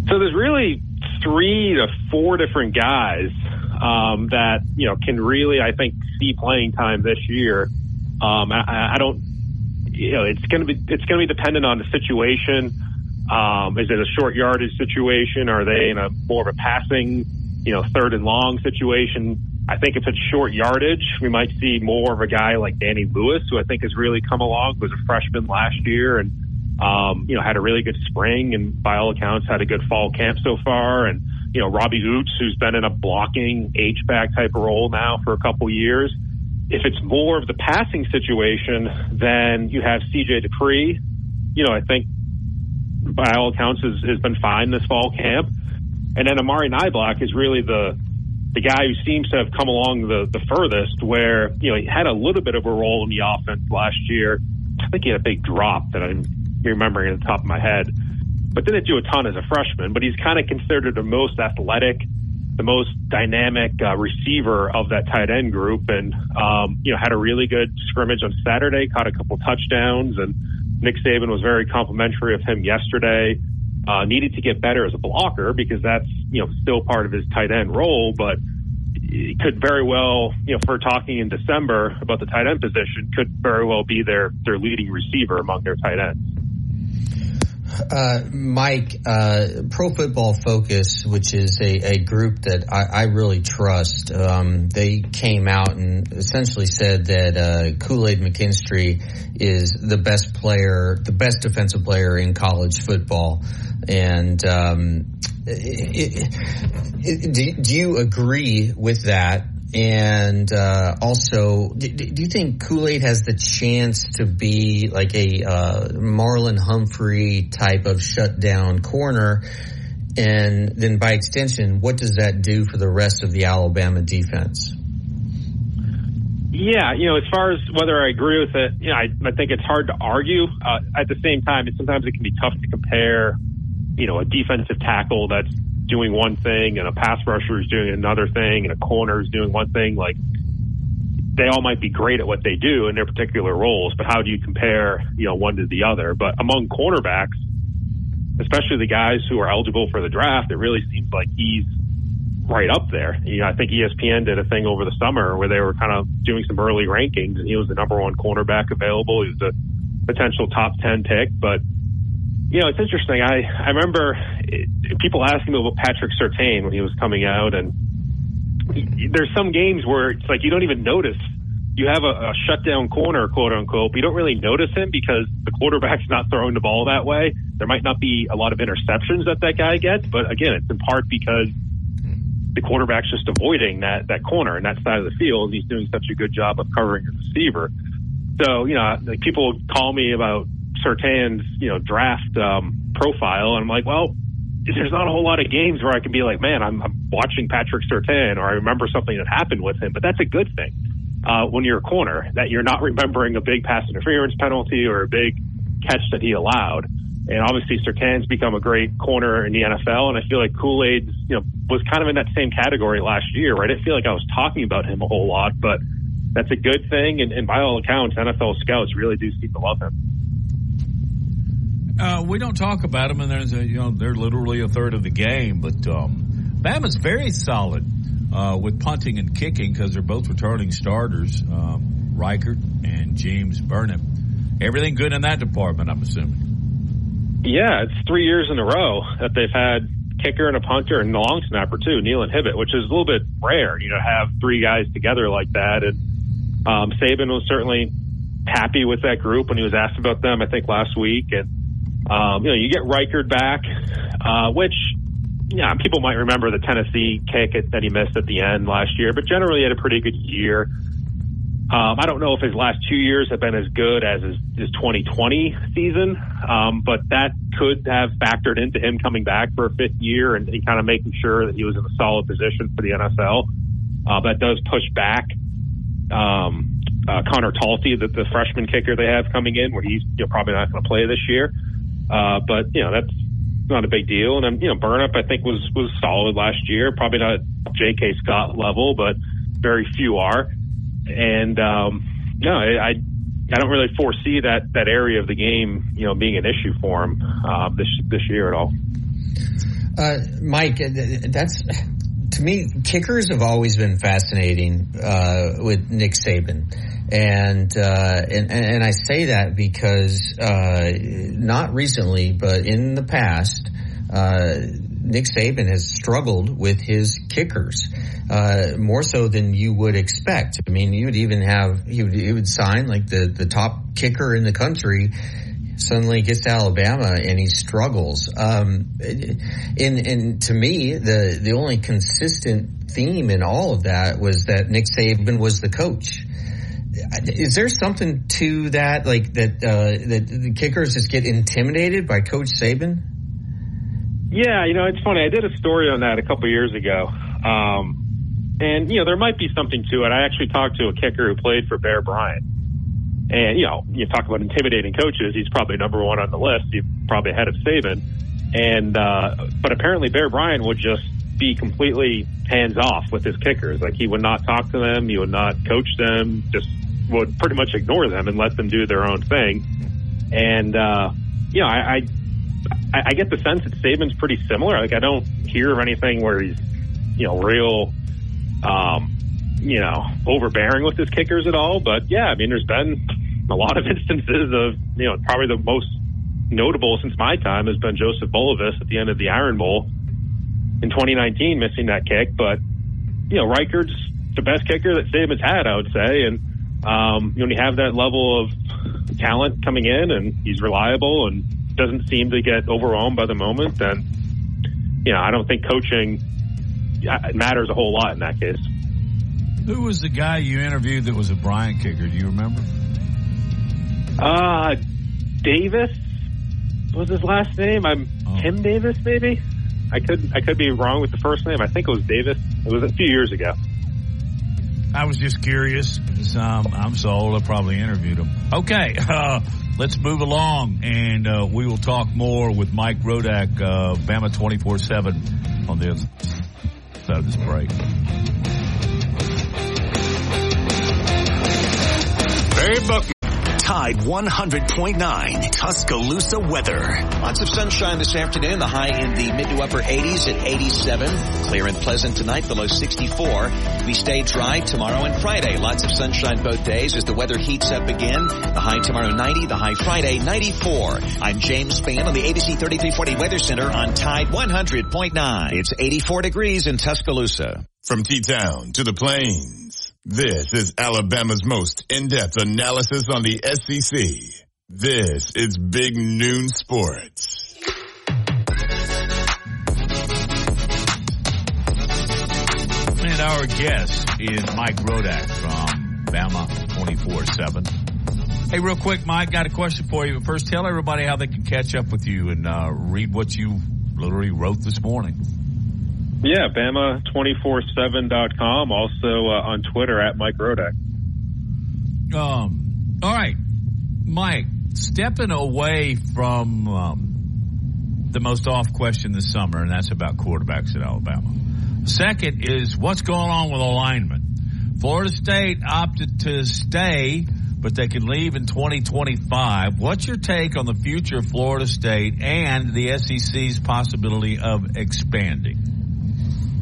Speaker 9: So there's really three to four different guys um, that you know can really, I think, see playing time this year. Um, I, I don't you know, it's going to be it's going to be dependent on the situation. Um, is it a short yardage situation? Are they in a more of a passing, you know, third and long situation? I think if it's short yardage, we might see more of a guy like Danny Lewis, who I think has really come along, was a freshman last year and, um, you know, had a really good spring and by all accounts had a good fall camp so far. And, you know, Robbie Ouzts, who's been in a blocking H-back type role now for a couple years. If it's more of the passing situation, then you have CJ Dippre. You know, I think by all accounts has, has been fine this fall camp. And then Amari Niblack is really the the guy who seems to have come along the, the furthest where, you know, he had a little bit of a role in the offense last year. I think he had a big drop that I'm remembering at the top of my head. But didn't do a ton as a freshman, but he's kind of considered the most athletic the most dynamic uh, receiver of that tight end group, and um, you know had a really good scrimmage on Saturday, caught a couple touchdowns, and Nick Saban was very complimentary of him yesterday. Uh, needed to get better as a blocker because that's you know still part of his tight end role, but it could very well, you know, for talking in December about the tight end position, could very well be their their leading receiver among their tight ends.
Speaker 3: Uh, Mike, uh, Pro Football Focus, which is a, a group that I, I really trust, um, they came out and essentially said that uh, Kool Aid McKinstry is the best player, the best defensive player in college football. And um, it, it, do, do you agree with that? And uh, also, do, do, you think Kool Aid has the chance to be like a uh, Marlon Humphrey type of shutdown corner? And then by extension, what does that do for the rest of the Alabama defense?
Speaker 9: Yeah, you know, as far as whether I agree with it, you know, I, I think it's hard to argue. Uh, at the same time, it, sometimes it can be tough to compare, you know, a defensive tackle that's doing one thing and a pass rusher is doing another thing and a corner is doing one thing. Like they all might be great at what they do in their particular roles, but how do you compare, you know, one to the other? But among cornerbacks, especially the guys who are eligible for the draft, it really seems like he's right up there. You know, I think ESPN did a thing over the summer where they were kind of doing some early rankings and he was the number one cornerback available. He was a potential top 10 pick, but you know, it's interesting. I, I remember it, people asking me about Patrick Surtain when he was coming out, and there's some games where it's like you don't even notice. You have a, a shutdown corner, quote unquote, but you don't really notice him because the quarterback's not throwing the ball that way. There might not be a lot of interceptions that that guy gets, but again, it's in part because the quarterback's just avoiding that that corner and that side of the field. He's doing such a good job of covering the receiver. So, you know, like people call me about Surtain's, you know, draft um, profile, and I'm like, well, there's not a whole lot of games where I can be like, man, I'm, I'm watching Patrick Surtain, or I remember something that happened with him. But that's a good thing uh, when you're a corner that you're not <laughs> remembering a big pass interference penalty or a big catch that he allowed. And obviously, Surtain's become a great corner in the NFL, and I feel like Kool Aid, you know, was kind of in that same category last year. Right? I didn't feel like I was talking about him a whole lot, but that's a good thing. And, and by all accounts, NFL scouts really do seem to love him.
Speaker 2: Uh, we don't talk about them, and there's a, you know they're literally a third of the game. But um, Bama's very solid uh, with punting and kicking because they're both returning starters, um, Reichard and James Burnip. Everything good in that department, I'm assuming.
Speaker 9: Yeah, it's three years in a row that they've had kicker and a punter and long snapper too, Kneeland Hibbett, which is a little bit rare, you know, have three guys together like that. And um, Saban was certainly happy with that group when he was asked about them, I think last week, and um, you know, you get Reichard back, uh, which, yeah, people might remember the Tennessee kick that he missed at the end last year, but generally had a pretty good year. Um, I don't know if his last two years have been as good as his, his 2020 season, um, but that could have factored into him coming back for a fifth year and, and kind of making sure that he was in a solid position for the NFL. Uh, that does push back um, uh, Conor Talty, the, the freshman kicker they have coming in, where he's you know, probably not going to play this year. Uh, but you know that's not a big deal. And then you know Burnip I think was was solid last year. Probably not J.K. Scott level, but very few are. And um, no, I, I I don't really foresee that that area of the game you know being an issue for him uh, this this year at all.
Speaker 3: Uh, Mike, uh, that's to me, kickers have always been fascinating uh, with Nick Saban. And, uh, and and I say that because uh, not recently, but in the past, uh, Nick Saban has struggled with his kickers uh, more so than you would expect. I mean, you would even have he would, he would sign like the the top kicker in the country. Suddenly gets to Alabama and he struggles. Um, and, and to me, the the only consistent theme in all of that was that Nick Saban was the coach is there something to that, like that uh, that the kickers just get intimidated by Coach Saban?
Speaker 9: Yeah, you know, it's funny. I did a story on that a couple years ago, um, and you know, there might be something to it. I actually talked to a kicker who played for Bear Bryant, and you know, you talk about intimidating coaches. He's probably number one on the list. He's probably ahead of Saban, and uh, but apparently Bear Bryant would just be completely hands off with his kickers. Like he would not talk to them, he would not coach them, just would pretty much ignore them and let them do their own thing. And uh, you know, I, I I get the sense that Saban's pretty similar. Like I don't hear of anything where he's you know real. Um, you know, overbearing with his kickers at all. But yeah, I mean, there's been a lot of <laughs> instances of, you know, probably the most notable since my time has been Joseph Bulovas at the end of the Iron Bowl in 2019, missing that kick. But, you know, Reichard's the best kicker that Saban's had, I would say. And, um, when you have that level of talent coming in and he's reliable and doesn't seem to get overwhelmed by the moment, then, you know, I don't think coaching matters a whole lot in that case.
Speaker 2: Who was the guy you interviewed that was a Bryant kicker? Do you remember?
Speaker 9: Uh, Davis was his last name. I'm oh. Tim Davis, maybe. I could I could be wrong with the first name. I think it was Davis. It was a few years ago.
Speaker 2: I was just curious. Um, I'm so old, I probably interviewed him. Okay, <laughs> uh, let's move along, and uh, we will talk more with Mike Rodak, uh, Bama 24 7 on the other side of this break.
Speaker 1: Barry Buckman. Tide 100.9 Tuscaloosa weather.
Speaker 4: Lots of sunshine this afternoon. The high in the mid to upper 80s at 87. Clear and pleasant tonight, the low 64. We stay dry tomorrow and Friday. Lots of sunshine both days as the weather heats up again. The high tomorrow 90, the high Friday 94. I'm James Spann on the ABC 3340 Weather Center on Tide 100.9. It's 84 degrees in Tuscaloosa.
Speaker 5: From T-Town to the plains. This is Alabama's most in-depth analysis on the SEC. This is Big Noon Sports.
Speaker 2: And our guest is Mike Rodak from Bama 24-7. Hey, real quick, Mike, got a question for you. But First, tell everybody how they can catch up with you and uh, read what you literally wrote this morning.
Speaker 9: Yeah, Bama247.com. Also uh, on Twitter at Mike Rodak.
Speaker 2: Um, all right, Mike, stepping away from um, the most off question this summer, and that's about quarterbacks at Alabama. Second is what's going on with alignment. Florida State opted to stay, but they can leave in 2025. What's your take on the future of Florida State and the SEC's possibility of expanding?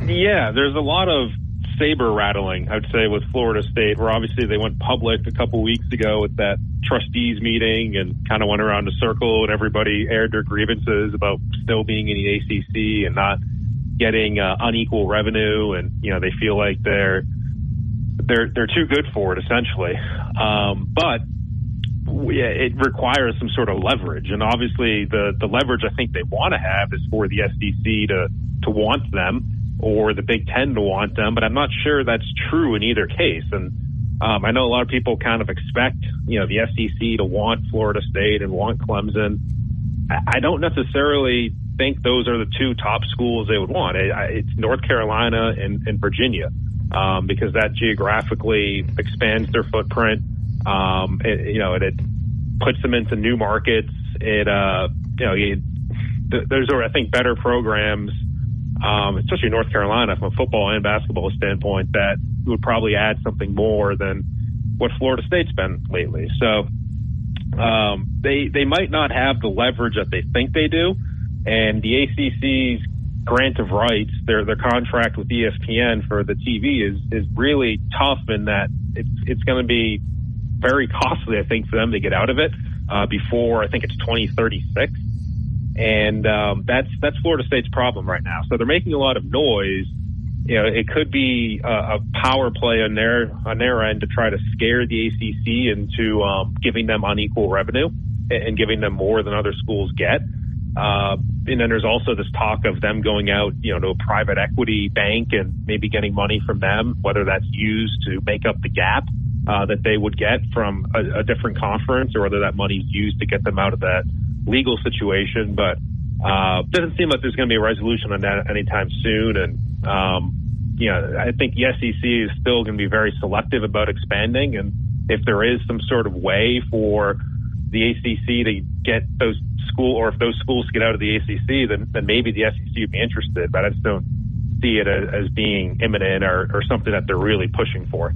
Speaker 9: Yeah, there's a lot of saber rattling, I'd say, with Florida State, where obviously they went public a couple weeks ago with that trustees meeting and kind of went around a circle and everybody aired their grievances about still being in the ACC and not getting uh, unequal revenue, and you know they feel like they're they're they're too good for it essentially. Um, but yeah, it requires some sort of leverage, and obviously the the leverage I think they want to have is for the SEC to to want them or the Big Ten to want them, but I'm not sure that's true in either case. And um, I know a lot of people kind of expect, you know, the SEC to want Florida State and want Clemson. I don't necessarily think those are the two top schools they would want. It's North Carolina and, and Virginia um, because that geographically expands their footprint. Um, it, you know, it, it puts them into new markets. It, uh, you know, it, those are, I think, better programs um, especially North Carolina from a football and basketball standpoint, that would probably add something more than what Florida State's been lately. So um, they they might not have the leverage that they think they do, and the ACC's grant of rights, their their contract with ESPN for the TV is is really tough in that it's it's going to be very <laughs> costly, I think, for them to get out of it uh, before I think it's 2036 and um, that's that's Florida State's problem right now. So they're making a lot of noise. You know, it could be a, a power play on their on their end to try to scare the ACC into um, giving them unequal revenue and giving them more than other schools get. Uh, and then there's also this talk of them going out, you know, to a private equity bank and maybe getting money from them, whether that's used to make up the gap uh, that they would get from a, a different conference, or whether that money's used to get them out of that legal situation, but uh, doesn't seem like there's going to be a resolution on that anytime soon. And um, you know, I think the SEC is still going to be very selective about expanding. And if there is some sort of way for the ACC to get those school, or if those schools get out of the ACC, then then maybe the SEC would be interested. But I just don't see it as, as being imminent or, or something that they're really pushing for.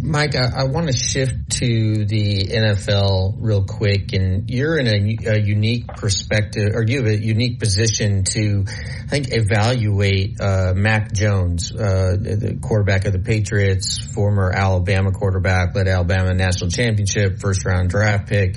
Speaker 3: Mike, I, I want to shift to the NFL real quick, and you're in a, a, unique perspective, or you have a unique position to, I think, evaluate uh, Mac Jones, uh, the quarterback of the Patriots, former Alabama quarterback, led Alabama national championship, first round draft pick,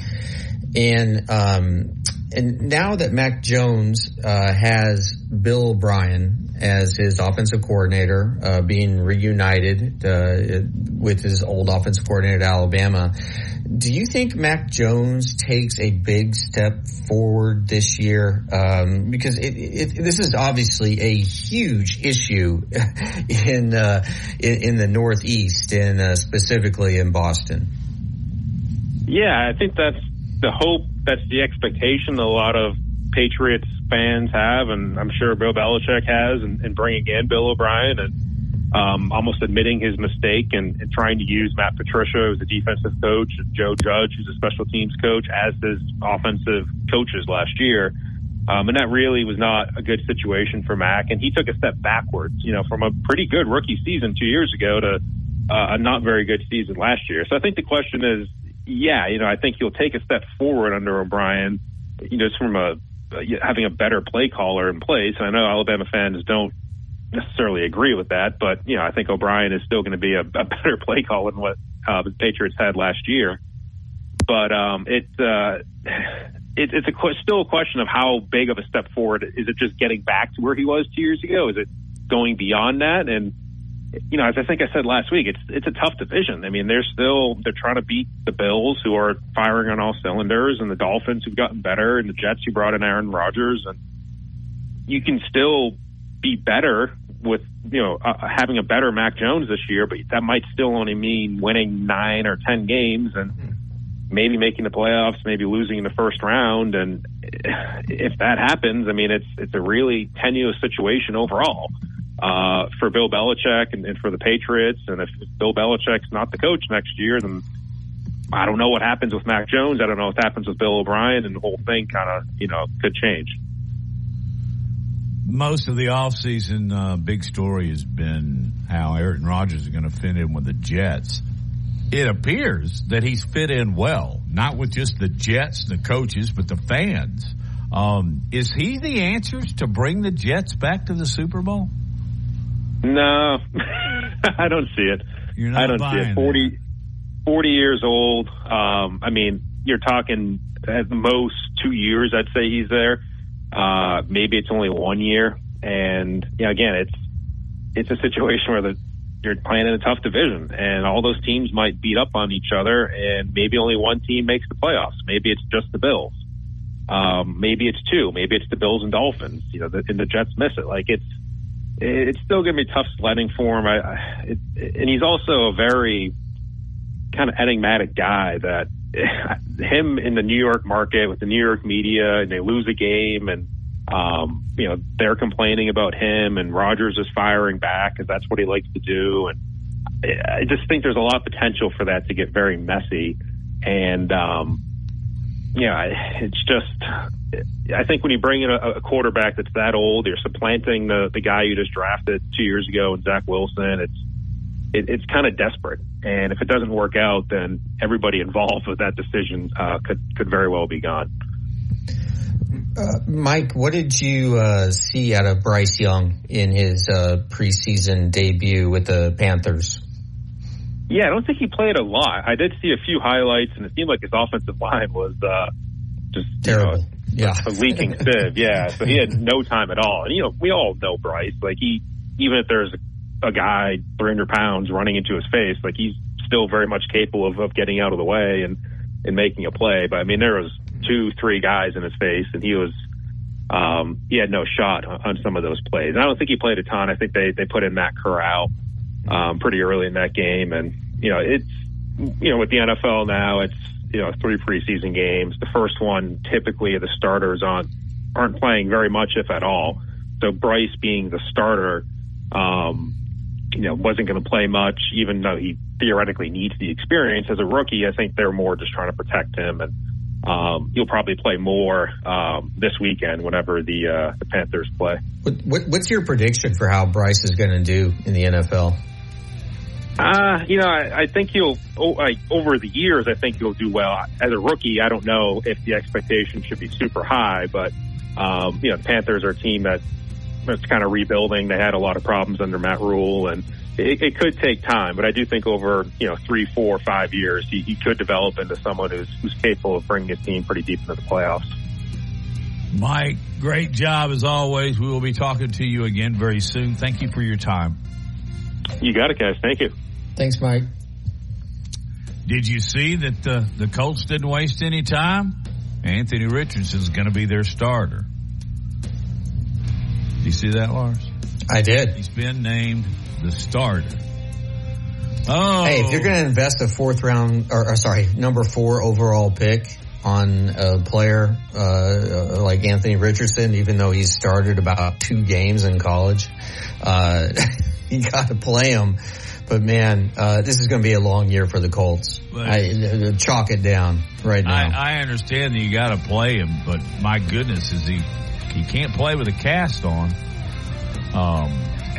Speaker 3: and um, and now that Mac Jones uh, has Bill O'Brien as his offensive coordinator, uh, being reunited uh, with his old offensive coordinator at Alabama, do you think Mac Jones takes a big step forward this year? Um, because it, it, this is obviously a huge issue <laughs> in uh, in, in, the Northeast and uh, specifically in Boston.
Speaker 9: Yeah, I think that's the hope that's the expectation a lot of Patriots fans have, and I'm sure Bill Belichick has, and, and bringing in Bill O'Brien and um, almost admitting his mistake and, and trying to use Matt Patricia as a defensive coach, Joe Judge, who's a special teams coach, as his offensive coaches last year. Um, and that really was not a good situation for Mac. And he took a step backwards, you know, from a pretty good rookie season two years ago to uh, a not very good season last year. So I think the question is, yeah, you know, I think he'll take a step forward under O'Brien, you know, just from a having a better play caller in place. And I know Alabama fans don't necessarily agree with that, but you know, I think O'Brien is still going to be a, a <laughs> better play caller than what uh, the Patriots had last year. But um, it, uh, <sighs> it it's a still a question of how big of a step forward is it just getting back to where he was two years ago? Is it going beyond that? And you know, as I think I said last week, it's it's a tough division. I mean, they're still they're trying to beat the Bills, who are firing on all cylinders, and the Dolphins, who've gotten better, and the Jets, who brought in Aaron Rodgers, and you can still be better with you know uh, having a better Mac Jones this year, but that might still only mean winning nine or ten games and maybe making the playoffs, maybe losing in the first round. And if that happens, I mean, it's it's a really tenuous situation overall uh, for Bill Belichick and, and for the Patriots. And if Bill Belichick's not the coach next year, then I don't know what happens with Mac Jones. I don't know what happens with Bill O'Brien, and the whole thing kind of you know could change.
Speaker 2: Most of the offseason uh, big story has been how Aaron Rodgers is going to fit in with the Jets. It appears that he's fit in well, not with just the Jets, the coaches, but the fans. Um, is he the answers to bring the Jets back to the Super Bowl?
Speaker 9: No, <laughs> I don't see it. I don't see it. 40, 40 years old. Um, I mean, you're talking at most two years. I'd say he's there. Uh, maybe it's only one year. And yeah, again, it's it's a situation where the you're playing in a tough division, and all those teams might beat up on each other, and maybe only one team makes the playoffs. Maybe it's just the Bills. Um, maybe it's two. Maybe it's the Bills and Dolphins. You know, the, and the Jets miss it. Like it's it's still going to be tough sledding for him. I, it, and he's also a very kind of enigmatic guy that <laughs> him in the New York market with the New York media and they lose a game and um, you know they're complaining about him and Rodgers is firing back because that's what he likes to do and I just think there's a lot of potential for that to get very messy and um, yeah, it's just. I think when you bring in a, a quarterback that's that old, you're supplanting the the guy you just drafted two years ago, and Zach Wilson. It's it, it's kind of desperate, and if it doesn't work out, then everybody involved with that decision uh, could could very well be gone.
Speaker 3: Uh, Mike, what did you uh, see out of Bryce Young in his uh, preseason debut with the Panthers?
Speaker 9: Yeah, I don't think he played a lot. I did see a few highlights, and it seemed like his offensive line was uh, just
Speaker 3: terrible.
Speaker 9: You know, yeah, a leaking <laughs> sieve. Yeah, so he had no time at all. And you know, we all know Bryce. Like he, even if there's a, a guy 300 pounds running into his face, like he's still very much capable of, of getting out of the way and and making a play. But I mean, there was two, three guys in his face, and he was um, he had no shot on, on some of those plays. And I don't think he played a ton. I think they they put in Matt Corral um, pretty early in that game. And, you know, it's, you know, with the NFL now, it's, you know, three preseason games. The first one, typically the starters on aren't playing very much, if at all. So Bryce being the starter, um, you know, wasn't going to play much, even though he theoretically needs the experience as a rookie. I think they're more just trying to protect him, and um, he'll probably play more um, this weekend whenever the uh, the Panthers play.
Speaker 3: What, what, what's your prediction for how Bryce is going to do in the NFL?
Speaker 9: Uh, you know, I, I think he'll, oh, like, over the years, I think he'll do well. As a rookie, I don't know if the expectation should be super high, but, um, you know, the Panthers are a team that, that's kind of rebuilding. They had a lot of problems under Matt Rhule, and it, it could take time, but I do think over, you know, three, four, five years, he, he could develop into someone who's, who's capable of bringing a team pretty deep into the playoffs.
Speaker 2: Mike, great job as always. We will be talking to you again very soon. Thank you for your time.
Speaker 9: You got it, guys. Thank you.
Speaker 3: Thanks, Mike.
Speaker 2: Did you see that the, the Colts didn't waste any time? Anthony Richardson is going to be their starter. Do you see that, Lars?
Speaker 3: I did.
Speaker 2: He's been named the starter. Oh.
Speaker 3: Hey, if you're going to invest a fourth round, or, or, sorry, number four overall pick on a player uh, like Anthony Richardson, even though he's started about two games in college, uh, <laughs> you got to play him. But man, uh, this is going to be a long year for the Colts. I, chalk it down right now.
Speaker 2: I, I understand that you got to play him, but my goodness, is he? He can't play with a cast on. Um,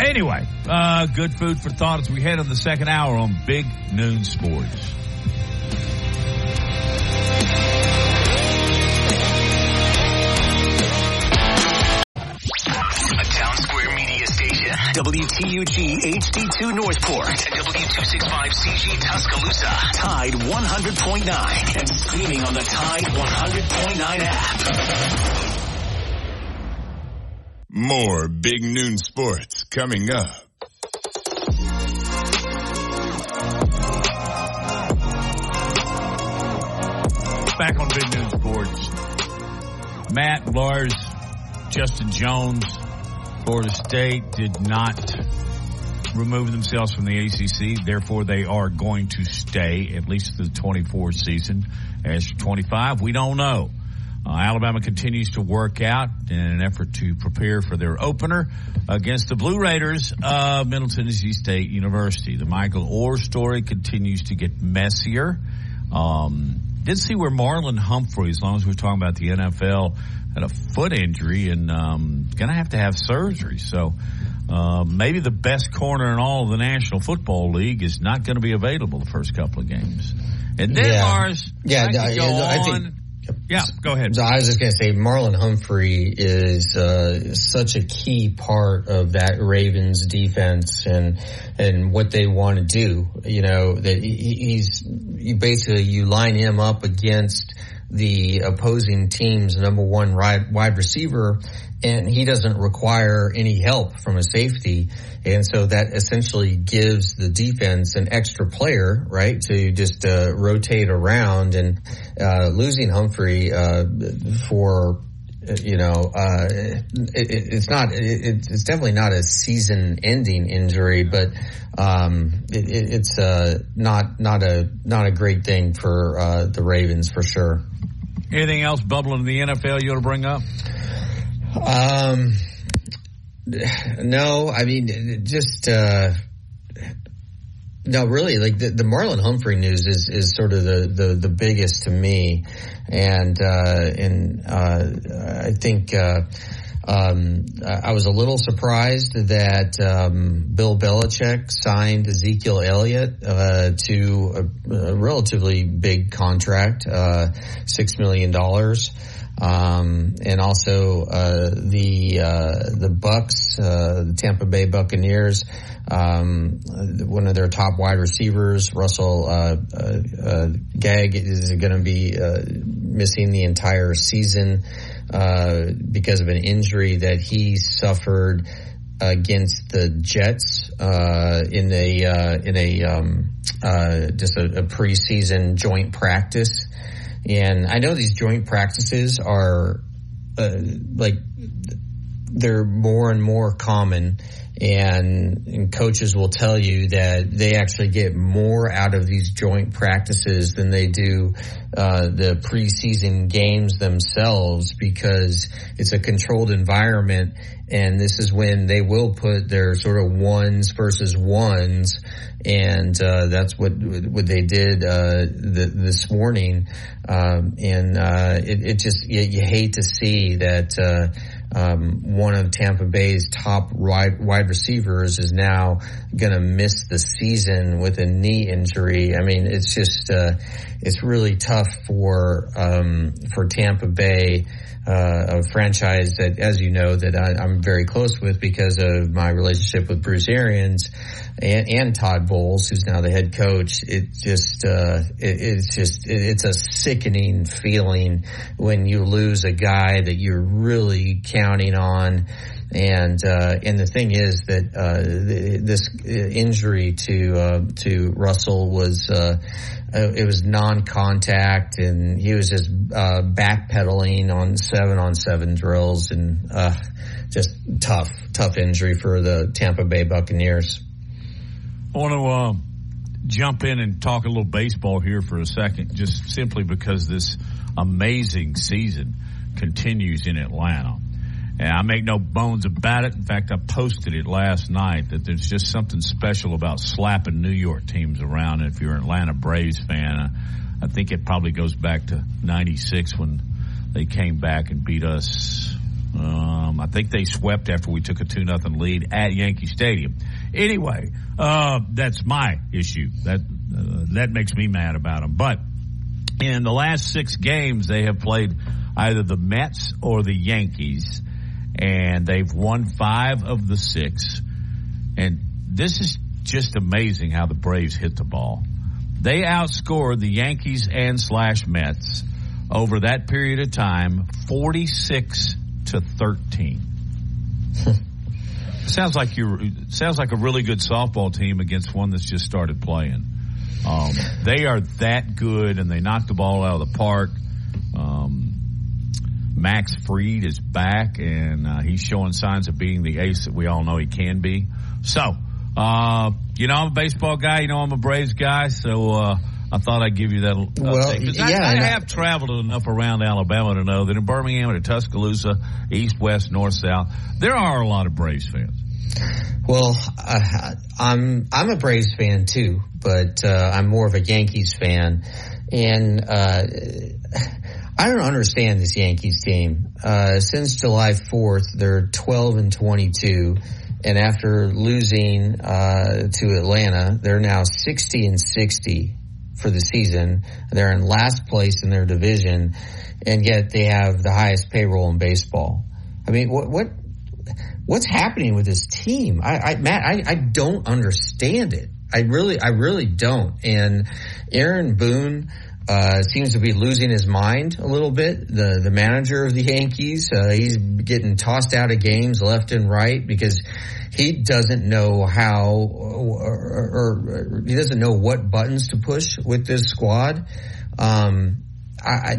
Speaker 2: anyway, uh, good food for thought as we head in the second hour on Big Noon Sports.
Speaker 1: WTUG HD2 Northport and W265CG Tuscaloosa. Tide 100.9 and streaming on the Tide 100.9 app.
Speaker 5: More big noon sports coming up.
Speaker 2: Back on Big Noon Sports. Matt, Lars, Justin Jones, Florida State did not remove themselves from the ACC. Therefore, they are going to stay at least the 24 season. As for 25, we don't know. Uh, Alabama continues to work out in an effort to prepare for their opener against the Blue Raiders of Middle Tennessee State University. The Michael Oher story continues to get messier. Um, did see where Marlon Humphrey, as long as we're talking about the NFL, had a foot injury and um, going to have to have surgery. So uh, maybe the best corner in all of the National Football League is not going to be available the first couple of games. And then
Speaker 3: yeah.
Speaker 2: Mars,
Speaker 3: yeah,
Speaker 2: I,
Speaker 3: I, I think.
Speaker 2: Yeah, go ahead.
Speaker 3: So I was just going to say Marlon Humphrey is uh, such a key part of that Ravens defense and and what they want to do. You know that he, he's you basically you line him up against the opposing team's number one wide receiver and he doesn't require any help from a safety. And so that essentially gives the defense an extra player, right, to just uh, rotate around and uh, losing Humphrey uh, for you know, uh, it, it's not, it, it's definitely not a season ending injury, but, um, it, it's, uh, not, not a, not a great thing for, uh, the Ravens for sure.
Speaker 2: Anything else bubbling in the NFL you want to bring up?
Speaker 3: Um, no, I mean, just, uh, no, really, like the, the Marlon Humphrey news is, is sort of the, the, the biggest to me. And, uh, and, uh, I think, uh, um, I was a little surprised that um, Bill Belichick signed Ezekiel Elliott uh, to a, a, relatively big contract, uh, six million dollars. Um, and also uh, the uh, the Bucks, uh, the Tampa Bay Buccaneers, um, one of their top wide receivers, Russell uh, Gage, is going to be missing the entire season because of an injury that he suffered against the Jets in a in a um, just a, a preseason joint practice. And I know these joint practices are uh, like they're more and more common and, and, coaches will tell you that they actually get more out of these joint practices than they do uh, the preseason games themselves because it's a controlled environment. And this is when they will put their sort of ones versus ones. And uh, that's what what they did uh, the, this morning. Um, and uh, it, it, just you, you, hate to see that uh, um, one of Tampa Bay's top wide, wide receivers is now going to miss the season with a knee injury. I mean, it's just uh, it's really tough for um, for Tampa Bay. Uh, a franchise that, as you know, that I, am very close with because of my relationship with Bruce Arians and, and Todd Bowles, who's now the head coach. It just, uh, it, it's just, it, it's a sickening feeling when you lose a guy that you're really counting on. And uh, and the thing is that uh, this injury to uh, to Russell was uh, it was non-contact, and he was just backpedaling on seven on seven drills, and just tough, tough injury for the Tampa Bay Buccaneers.
Speaker 2: I want to uh, jump in and talk a little baseball here for a second, just simply because this amazing season continues in Atlanta. And I make no bones about it. In fact, I posted it last night that there's just something special about slapping New York teams around. And if you're an Atlanta Braves fan, I, I think it probably goes back to 96 when they came back and beat us um, I think they swept after we took a two nothing lead at Yankee Stadium. Anyway, uh, that's my issue. That uh, that makes me mad about them. But in the last six games, they have played either the Mets or the Yankees, and they've won five of the six. And this is just amazing how the Braves hit the ball. They outscored the Yankees and slash Mets over that period of time 46 to 13. <laughs> sounds like you sounds like a really good softball team against one that's just started playing. Um, they are that good, and they knock the ball out of the park. Max Fried is back, and uh, he's showing signs of being the ace that we all know he can be. So, uh, you know, I'm a baseball guy. You know, I'm a Braves guy. So, uh, I thought I'd give you that. Uh, well, yeah, I, I have traveled enough around Alabama to know that in Birmingham and Tuscaloosa, east, west, north, south, there are a lot of Braves fans.
Speaker 3: Well, uh, I'm I'm a Braves fan too, but uh, I'm more of a Yankees fan, and uh, I don't understand this Yankees team. Uh, since July 4th, they're 12 and 22 and after losing uh, to Atlanta, they're now 60 and 60 for the season. They're in last place in their division, and yet they have the highest payroll in baseball. I mean, what what what's happening with this team? I, I Matt, I, I don't understand it. I really, I really don't. And Aaron Boone uh, seems to be losing his mind a little bit. The the manager of the Yankees, uh, he's getting tossed out of games left and right because he doesn't know how or, or, or he doesn't know what buttons to push with this squad. Um, I, I,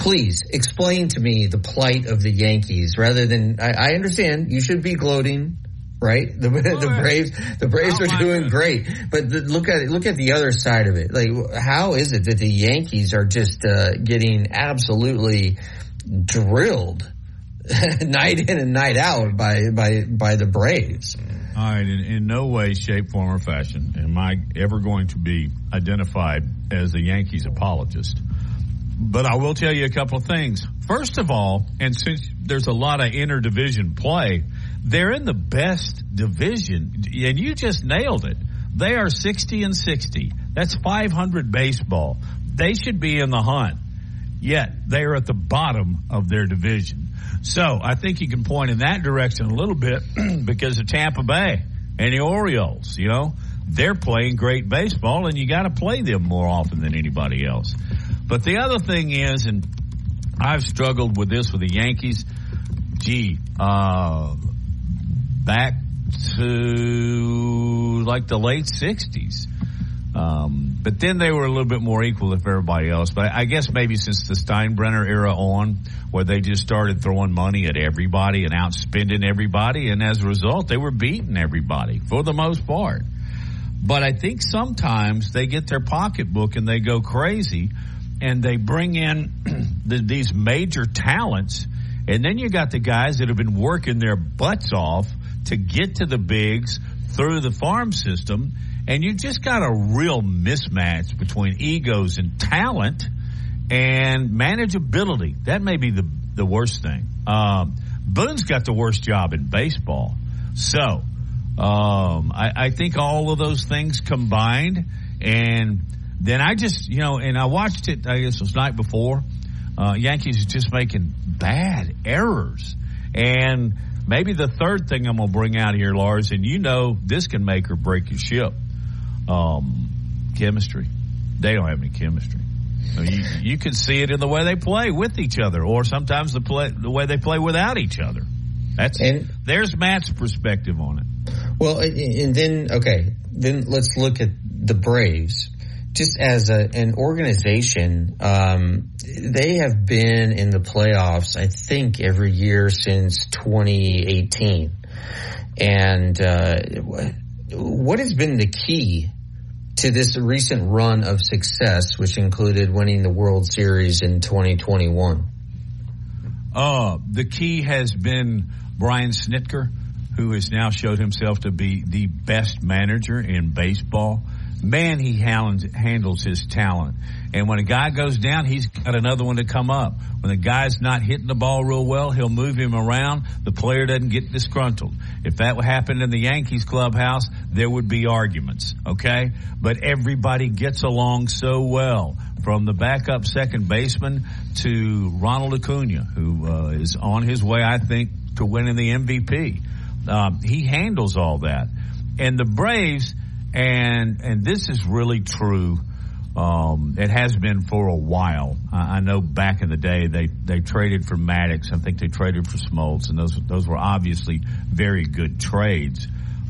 Speaker 3: please explain to me the plight of the Yankees rather than I, I understand you should be gloating right? The, <laughs> the Braves, the Braves are doing that. great, but the, look at look at the other side of it. Like, how is it that the Yankees are just uh, getting absolutely drilled <laughs> night in and night out by by by the Braves.
Speaker 2: All right, in, in no way, shape, form, or fashion am I ever going to be identified as a Yankees apologist. But I will tell you a couple of things. First of all, and since there's a lot of interdivision play, they're in the best division, and you just nailed it. They are 60 and 60. That's 500 baseball. They should be in the hunt. Yet they are at the bottom of their division. So I think you can point in that direction a little bit <clears throat> because of Tampa Bay and the Orioles. You know, they're playing great baseball, and you got to play them more often than anybody else. But the other thing is, and I've struggled with this with the Yankees. Gee, uh, back to like the late '60s. Um, but then they were a little bit more equal with everybody else. But I guess maybe since the Steinbrenner era on, where they just started throwing money at everybody and outspending everybody, and as a result, they were beating everybody for the most part. But I think sometimes they get their pocketbook and they go crazy, and they bring in <clears throat> the, these major talents, and then you got the guys that have been working their butts off to get to the bigs through the farm system and you just got a real mismatch between egos and talent and manageability. That may be the the worst thing. Um, Boone's got the worst job in baseball. So, um, I, I think all of those things combined, and then I just, you know, and I watched it, I guess it was night before. Uh, Yankees just making bad errors. And maybe the third thing I'm going to bring out here, Lars, and you know this can make or break your ship. Um, chemistry. They don't have any chemistry. So you, you can see it in the way they play with each other, or sometimes the play the way they play without each other. That's
Speaker 3: And-
Speaker 2: there's Matt's perspective on it.
Speaker 3: Well, and- and then okay, then let's look at the Braves. Just as a, an organization, um, they have been in the playoffs, I think, every year since 2018. And uh, what has been the key to this recent run of success, which included winning the World Series in 2021?
Speaker 2: Uh, the key has been Brian Snitker, who has now showed himself to be the best manager in baseball. Man, he handles, his talent. And when a guy goes down, he's got another one to come up. When the guy's not hitting the ball real well, he'll move him around. The player doesn't get disgruntled. If that happened in the Yankees clubhouse, there would be arguments, okay? But everybody gets along so well. From the backup second baseman to Ronald Acuna, who uh, is on his way, I think, to winning the MVP. Um, he handles all that. And the Braves, and and this is really true. Um, it has been for a while. I, I know back in the day they, they traded for Maddux. I think they traded for Smoltz, and those those were obviously very good trades.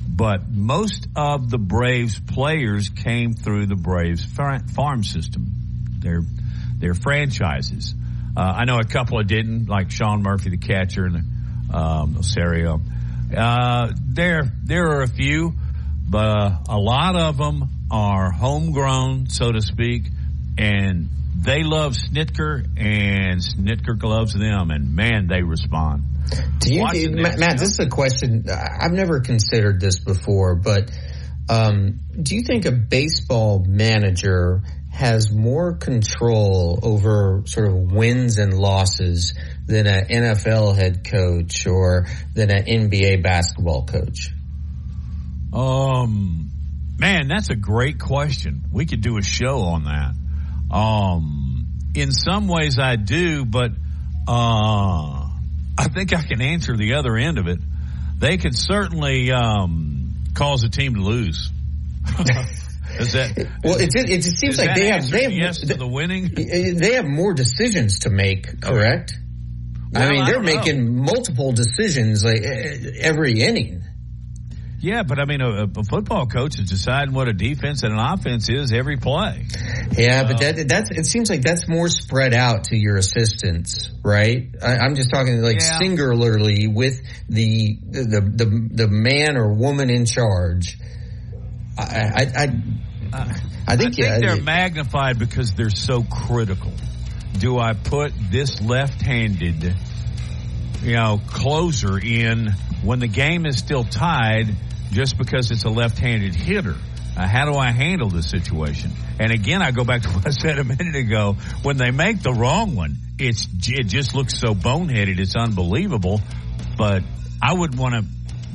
Speaker 2: But most of the Braves players came through the Braves farm system. Their their franchises. Uh, I know a couple of didn't, like Sean Murphy, the catcher, and um, Osario. Uh, there there are a few, but a lot of them are homegrown, so to speak, and they love Snitker, and Snitker loves them, and man, they respond.
Speaker 3: Do you,
Speaker 2: Watching
Speaker 3: Matt,
Speaker 2: this,
Speaker 3: Matt, this is a question. I've never considered this before, but um, do you think a baseball manager has more control over sort of wins and losses than an NFL head coach or than an NBA basketball coach?
Speaker 2: Um, man, that's a great question. We could do a show on that. Um, in some ways I do, but, uh, I think I can answer the other end of it. They could certainly, um, cause a team to lose. <laughs> Is that,
Speaker 3: Well, it it just seems like they have they have
Speaker 2: yes to the winning. <laughs>
Speaker 3: they have more decisions to make. Correct. I
Speaker 2: Well,
Speaker 3: mean,
Speaker 2: I
Speaker 3: they're
Speaker 2: don't know.
Speaker 3: making multiple decisions like every inning.
Speaker 2: Yeah, but I mean, a, a football coach is deciding what a defense and an offense is every play.
Speaker 3: Yeah, but that that's it seems like that's more spread out to your assistants, right? I, I'm just talking like
Speaker 2: Yeah.
Speaker 3: singularly with the the the the man or woman in charge. I I I, I think,
Speaker 2: I think
Speaker 3: yeah,
Speaker 2: they're magnified because they're so critical. Do I put this left-handed, you know, closer in when the game is still tied just because it's a left-handed hitter? Uh, how do I handle the situation? And again, I go back to <laughs> what I said a minute ago. When they make the wrong one, it's it just looks so boneheaded. It's unbelievable. But I wouldn't want to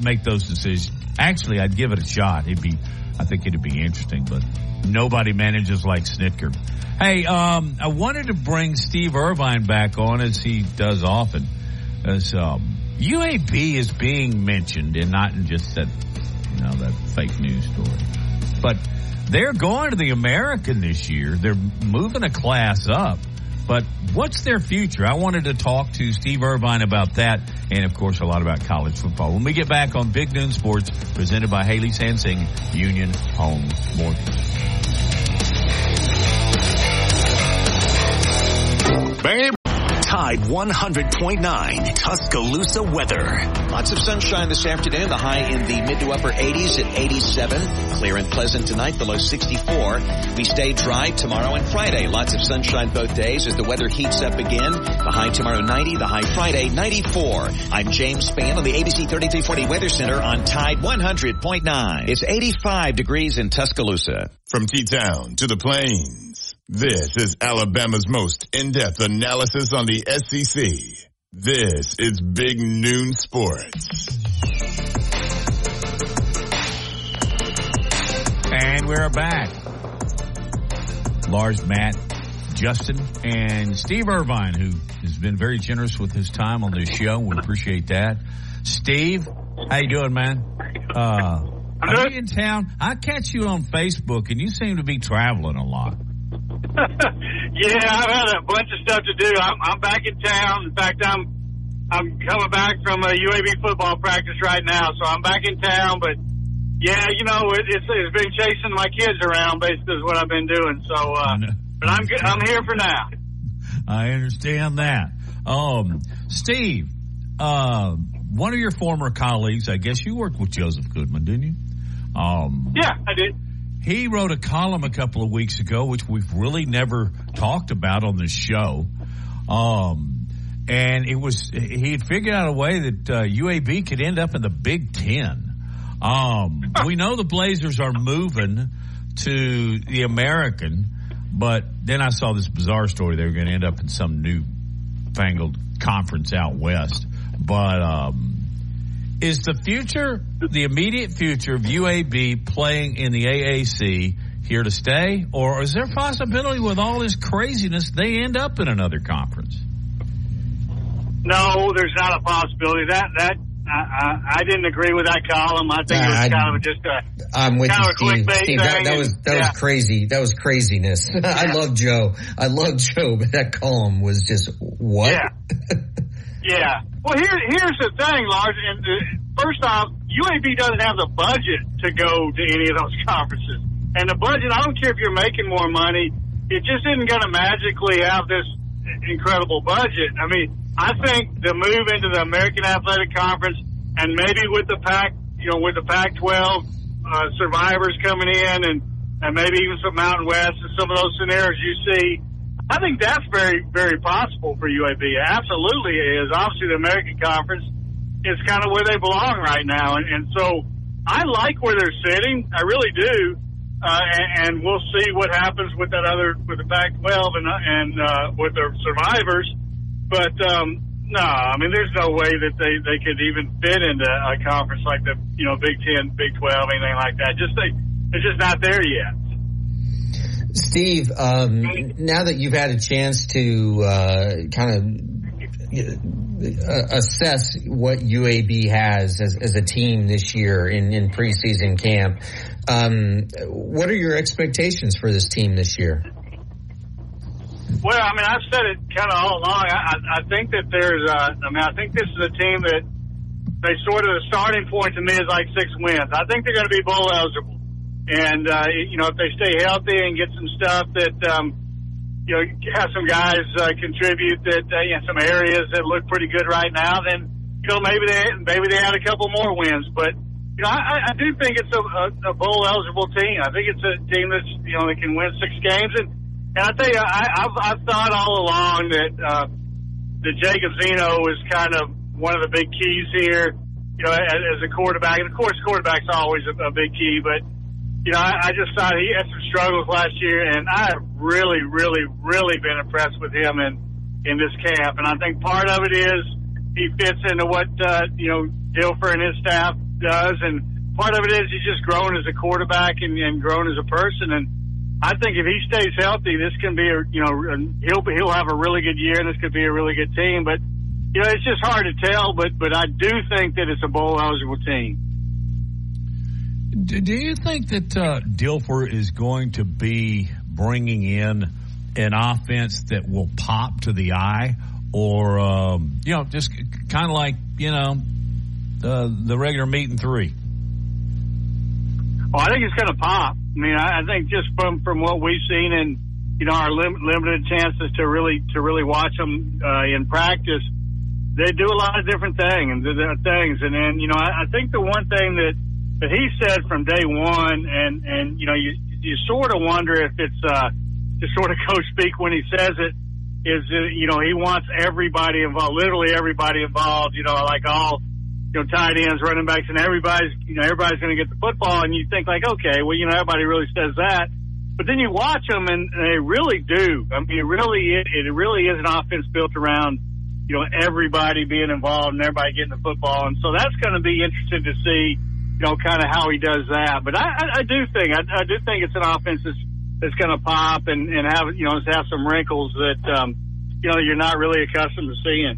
Speaker 2: make those decisions. Actually, I'd give it a shot. It'd be, I think it'd be interesting. But nobody manages like Snitker. Hey, um, I wanted to bring Steve Irvine back on as he does often. As um, UAB is being mentioned, and not in just that, you know, that fake news story. But they're going to the American this year. They're moving a class up. But what's their future? I wanted to talk to Steve Irvine about that and, of course, a lot about college football. When we get back on Big Noon Sports, presented by Haley Sansing, Union Home Mortgage.
Speaker 1: Babe. Tide 100.9 Tuscaloosa weather.
Speaker 4: Lots of sunshine this afternoon. The high in the mid to upper 80s at 87. Clear and pleasant tonight. below 64. We stay dry tomorrow and Friday. Lots of sunshine both days as the weather heats up again. The high tomorrow 90. The high Friday 94. I'm James Spann on the ABC 3340 Weather Center on Tide 100.9. It's 85 degrees in Tuscaloosa.
Speaker 5: From T-Town to the Plains, this is Alabama's most in-depth analysis on the SEC. This is Big Noon Sports.
Speaker 2: And we're back. Lars, Matt, Justin, and Steve Irvine, who has been very generous with his time on this show. We appreciate that. Steve, how you doing, man? Uh, are you in town? I catch you on Facebook, and you seem to be traveling a lot. <laughs>
Speaker 10: yeah, I've had a bunch of stuff to do. I'm, I'm back in town. In fact, I'm I'm coming back from a UAB football practice right now, so I'm back in town. But yeah, you know, it, it's it's been chasing my kids around. Basically, is what I've been doing. So, uh, but I'm good. I'm here for now.
Speaker 2: I understand that. Um, Steve, uh, one of your former colleagues, I guess you worked with Joseph Goodman, didn't you? Um,
Speaker 10: yeah, I did.
Speaker 2: He wrote a column a couple of weeks ago, which we've really never talked about on this show. Um, and it was, he had figured out a way that uh, UAB could end up in the Big Ten. Um, we know the Blazers are moving to the American, but then I saw this bizarre story. They were going to end up in some new fangled conference out west. But, um, is the future, the immediate future of UAB playing in the AAC here to stay? Or is there a possibility with all this craziness they end up in another conference?
Speaker 10: No, there's not a possibility. That, that, I, I, I didn't agree with that column. I think it was kind of just a.
Speaker 3: I'm with you, Steve. Steve that,
Speaker 10: thing
Speaker 3: that
Speaker 10: and-
Speaker 3: was that
Speaker 10: yeah.
Speaker 3: was crazy. That was craziness. <laughs> I love Joe. I love Joe, but that column was just what?
Speaker 10: Yeah. <laughs> Yeah. Well, here, here's the thing, Lars. And uh, first off, UAB doesn't have the budget to go to any of those <laughs> conferences. And the budget, I don't care if you're making more money, it just isn't going to magically have this incredible budget. I mean, I think the move into the American Athletic Conference and maybe with the Pac, you know, with the Pac-12 uh, survivors coming in and, and maybe even some Mountain West and some of those scenarios you see, I think that's very, very possible for UAB. Absolutely is. Obviously, the American Conference is kind of where they belong right now, and, and so I like where they're sitting. I really do, uh, and, and we'll see what happens with that other with the Pac-12 and and uh, with the survivors. But um, no, I mean, there's no way that they they could even fit into a conference like the you know Big Ten, Big Twelve, anything like that. Just they, it's just not there yet.
Speaker 3: Steve, um, now that you've had a chance to uh, kind of uh, assess what UAB has as, as a team this year in, in preseason camp, um, what are your expectations for this team this year?
Speaker 10: Well, I mean, I've said it kind of all along. I, I think that there's, uh, I mean, I think this is a team that they sort of the starting point to me is like six wins. I think they're going to be bowl eligible, and uh, you know, if they stay healthy and get some stuff that, um, you know, have some guys uh, contribute that uh, in some areas that look pretty good right now, then you know maybe they maybe they had a couple more wins, but. You know, I, I do think it's a, a, a bowl eligible team. I think it's a team that's you know that can win six games, and and I tell you, I, I've, I've thought all along that uh, that Jacob Zeno is kind of one of the big keys here. You know, as, as a quarterback, and of course, quarterback's always a, a big key. But you know, I, I just thought he had some struggles last year, and I have really, really, really been impressed with him in in this camp. And I think part of it is he fits into what uh, you know Dilfer and his staff does, and part of it is he's just grown as a quarterback and, and grown as a person. And I think if he stays healthy, this can be a you know he'll he'll have a really good year, and this could be a really good team. But you know, it's just hard to tell. But but I do think that it's a bowl eligible team.
Speaker 2: Do, you think that uh, Dilfer is going to be bringing in an offense that will pop to the eye, or um, you know, just kind of like you know the regular meat and three?
Speaker 10: Well, I think it's going to pop. I mean, I, I think just from from what we've seen and you know our lim- limited chances to really to really watch them uh, in practice, they do a lot of different things and th- things. And then you know, I, I think the one thing that that he said from day one, and and you know, you you sort of wonder if it's uh, just sort of <laughs> coach speak when he says it. Is uh, you know he wants everybody involved, literally everybody involved. You know, like all you know tight ends, running backs, and everybody's you know everybody's going to get the football. And you think like, okay, well you know everybody really says that, but then you watch them and they really do. I mean, it really it, it really is an offense built around you know, everybody being involved and everybody getting the football. And so that's going to be interesting to see, know, kind of how he does that. But I, I, I do think, I, I do think it's an offense that's, that's going to pop and, and have, you know, have some wrinkles that, um, you know, you're not really accustomed to seeing.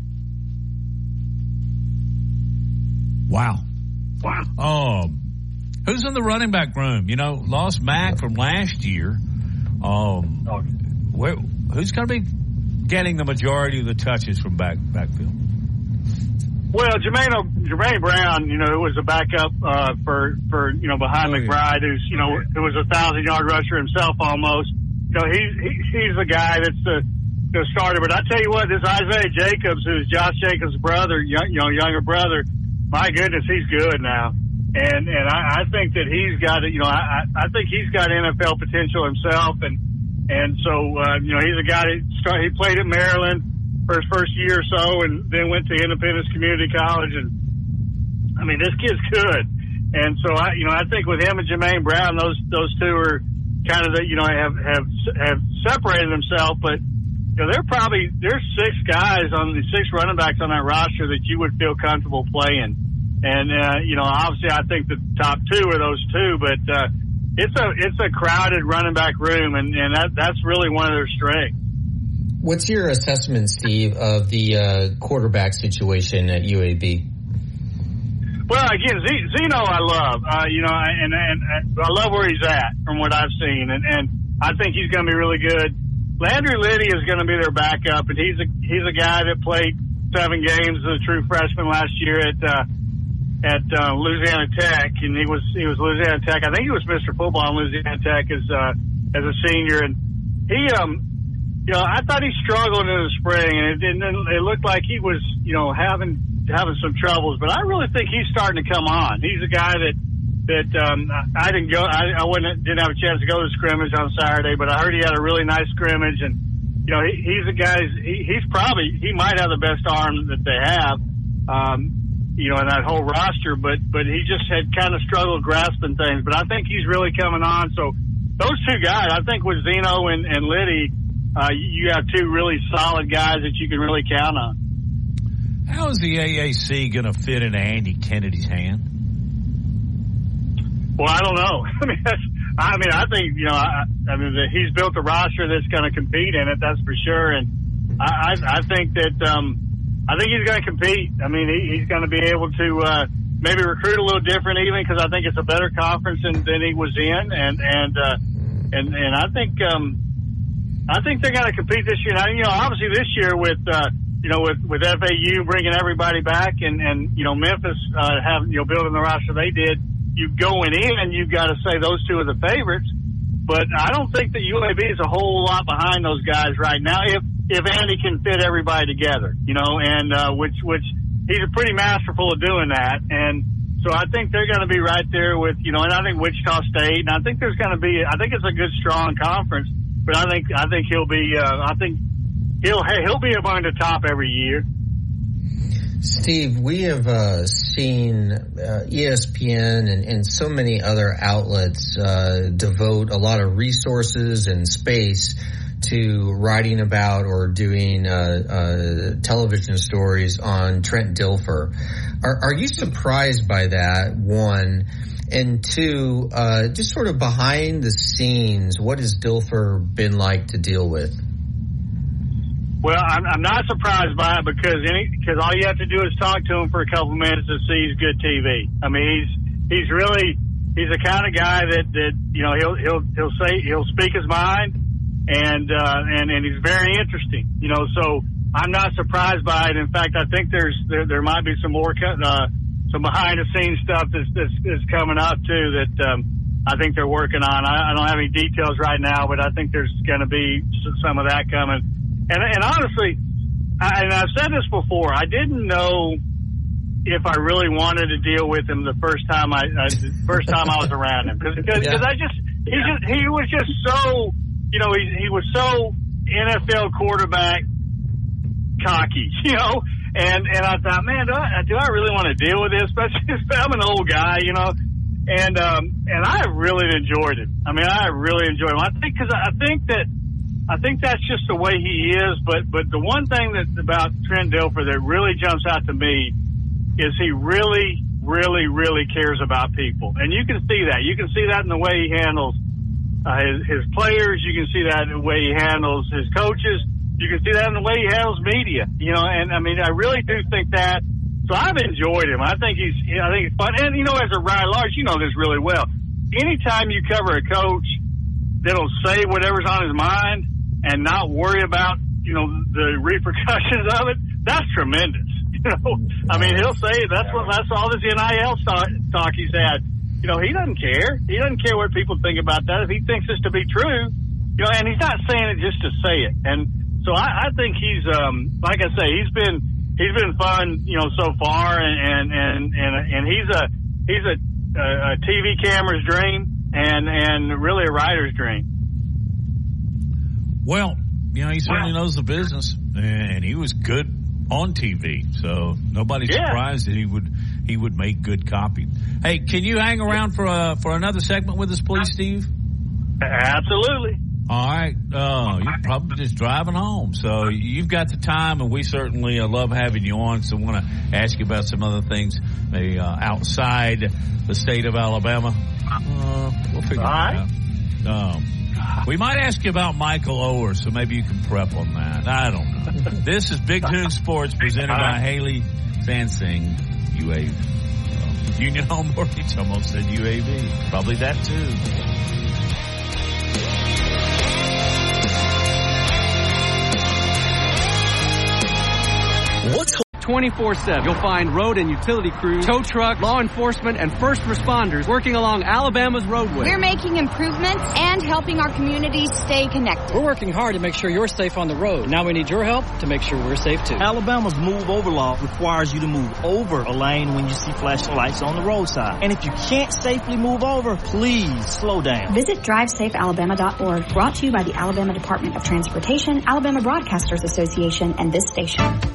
Speaker 2: Wow.
Speaker 10: Wow.
Speaker 2: Um, who's in the running back room? You know, lost Mack from last year. Um, where, who's going to be getting the majority of the touches from back backfield?
Speaker 10: Well, Jermaine, Jermaine Brown, you know, who was a backup uh, for for you know behind
Speaker 2: Oh, yeah.
Speaker 10: McBride, who's you know who was a thousand yard rusher himself almost. You know, he's he, he's the guy that's the the starter. But I tell you what, this Isaiah Jacobs, who's Josh Jacobs' brother, young, you know, younger brother, my goodness, he's good now. And and I, I think that he's got you know I I I think he's got NFL potential himself and and so uh, you know he's a guy that start, he played at Maryland for his first year or so and then went to Independence Community College and I mean this kid's good and so I you know I think with him and Jermaine Brown those those two are kind of the you know have have have separated themselves but you know they're probably there's six guys on the six running backs on that roster that you would feel comfortable playing and uh, you know obviously I think the top two are those two but uh, it's a it's a crowded running back room, and and that that's really one of their strengths.
Speaker 3: What's your assessment, Steve, of the uh, quarterback situation at UAB?
Speaker 10: Well, again, Zeno, I love. Uh, you know, and, and and I love where he's at from what I've seen, and and I think he's going to be really good. Landry Lyddy is going to be their backup, and he's a he's a guy that played seven games as a true freshman last year at uh, at uh, Louisiana Tech, and he was he was Louisiana Tech. I think he was Mr. Football in Louisiana Tech as uh, as a senior, and he um you know I thought he struggled in the spring, and it didn't. It looked like he was you know having having some troubles, but I really think he's starting to come on. He's a guy that that um, I didn't go. I, I wouldn't didn't have a chance to go to scrimmage on Saturday, but I heard he had a really nice scrimmage, and you know he, he's a guy. He, he's probably he might have the best arm that they have. Um, you know, in that whole roster, but but he just had kind of struggled grasping things. But I think he's really coming on. So those two guys, I think with Zeno and, and Lyddy, uh, you have two really solid guys that you can really count on.
Speaker 2: How is the AAC going to fit into Andy Kennedy's hand?
Speaker 10: Well, I don't know. <laughs> I mean, that's, I mean, I think you know, I, I mean, that he's built a roster that's going to compete in it. That's for sure. And I, I, I think that, um, I think he's going to compete. I mean, he, he's going to be able to uh, maybe recruit a little different, even because I think it's a better conference than, than he was in. And and uh, and and I think, um, I think they're going to compete this year. Now, you know, obviously this year with. Uh, you know, with with FAU bringing everybody back, and and you know Memphis uh, have you know building the roster they did, you going in, you've got to say those two are the favorites. But I don't think that UAB is a whole lot behind those guys right now. If if Andy can fit everybody together, you know, and uh, which which he's a pretty masterful of doing that, and so I think they're going to be right there with you know, and I think Wichita State, and I think there's going to be, I think it's a good strong conference, but I think I think he'll be, uh, I think he'll he'll be among the top every year.
Speaker 3: Steve, we have uh, seen uh, ESPN and, and so many other outlets uh, devote a lot of resources and space to writing about or doing uh, uh, television stories on Trent Dilfer. Are, are you surprised by that? One. And two, uh, just sort of behind the scenes, what has Dilfer been like to deal with?
Speaker 10: Well, I'm, I'm not surprised by it because any because all you have to do is talk to him for a couple minutes to see he's good TV. I mean, he's he's really he's the kind of guy that that you know he'll he'll he'll say he'll speak his mind and uh, and and he's very interesting. You know, so I'm not surprised by it. In fact, I think there's there there might be some more uh, some behind the scenes stuff that's, that's that's coming up too that um, I think they're working on. I, I don't have any details right now, but I think there's going to be some of that coming. And, and honestly, I, and I've said this before, I didn't know if I really wanted to deal with him the first time I, uh, the first time I was around him because because
Speaker 3: Yeah.
Speaker 10: I just he just he was just so you know he he was so NFL quarterback cocky, <laughs> you know. And and I thought, man, do I, do I really want to deal with this? <laughs> Especially I'm an old guy, you know. And um and I really enjoyed it. I mean, I really enjoyed it. I think because I think that I think that's just the way he is. But but the one thing that about Trent Dilfer that really jumps out to me is he really, really, really cares about people, and you can see that. You can see that in the way he handles uh, his, his players. You can see that in the way he handles his coaches. You can see that in the way he handles media. You know, and I mean, I really do think that. So I've enjoyed him. I think he's, I think it's fun. And you know, as a Ryan Large, you know this really well. Anytime you cover a coach that'll say whatever's on his mind and not worry about, you know, the repercussions of it, that's tremendous. <laughs> You know, I mean, he'll say that's what that's all this NIL talk he's had. You know, he doesn't care. He doesn't care what people think about that. If he thinks this to be true, you know, and he's not saying it just to say it. And so I, I think he's, um, like I say, he's been he's been fun, you know, so far, and and and and he's a he's a, a TV camera's dream, and and really a writer's dream.
Speaker 2: Well, you know, he certainly knows the business, and he was good on TV, so nobody's
Speaker 10: Yeah.
Speaker 2: surprised that he would he would make good copy. Hey, can you hang around for uh, for another segment with us, please, Steve?
Speaker 10: Absolutely.
Speaker 2: All right. Uh, you're probably just driving home. So you've got the time, and we certainly uh, love having you on. So I want to ask you about some other things maybe, uh, outside the state of Alabama. Uh, we'll figure
Speaker 10: All right.
Speaker 2: it out. Um, we might ask you about Michael Oher, so maybe you can prep on that. I don't know. <laughs> this is Big Noon Sports presented by Haley Sansing, UAV. Union <laughs> Home Mortgage almost said UAV. Probably that too.
Speaker 1: What's
Speaker 11: 24-7. You'll find road and utility crews, tow truck, law enforcement, and first responders working along Alabama's roadway.
Speaker 12: We're making improvements and helping our communities stay connected.
Speaker 13: We're working hard to make sure you're safe on the road. Now we need your help to make sure we're safe too.
Speaker 14: Alabama's move over law requires you to move over a lane when you see flashing lights on the roadside. And if you can't safely move over, please slow down.
Speaker 15: Visit drivesafealabama.org, brought to you by the Alabama Department of Transportation, Alabama Broadcasters Association, and this station.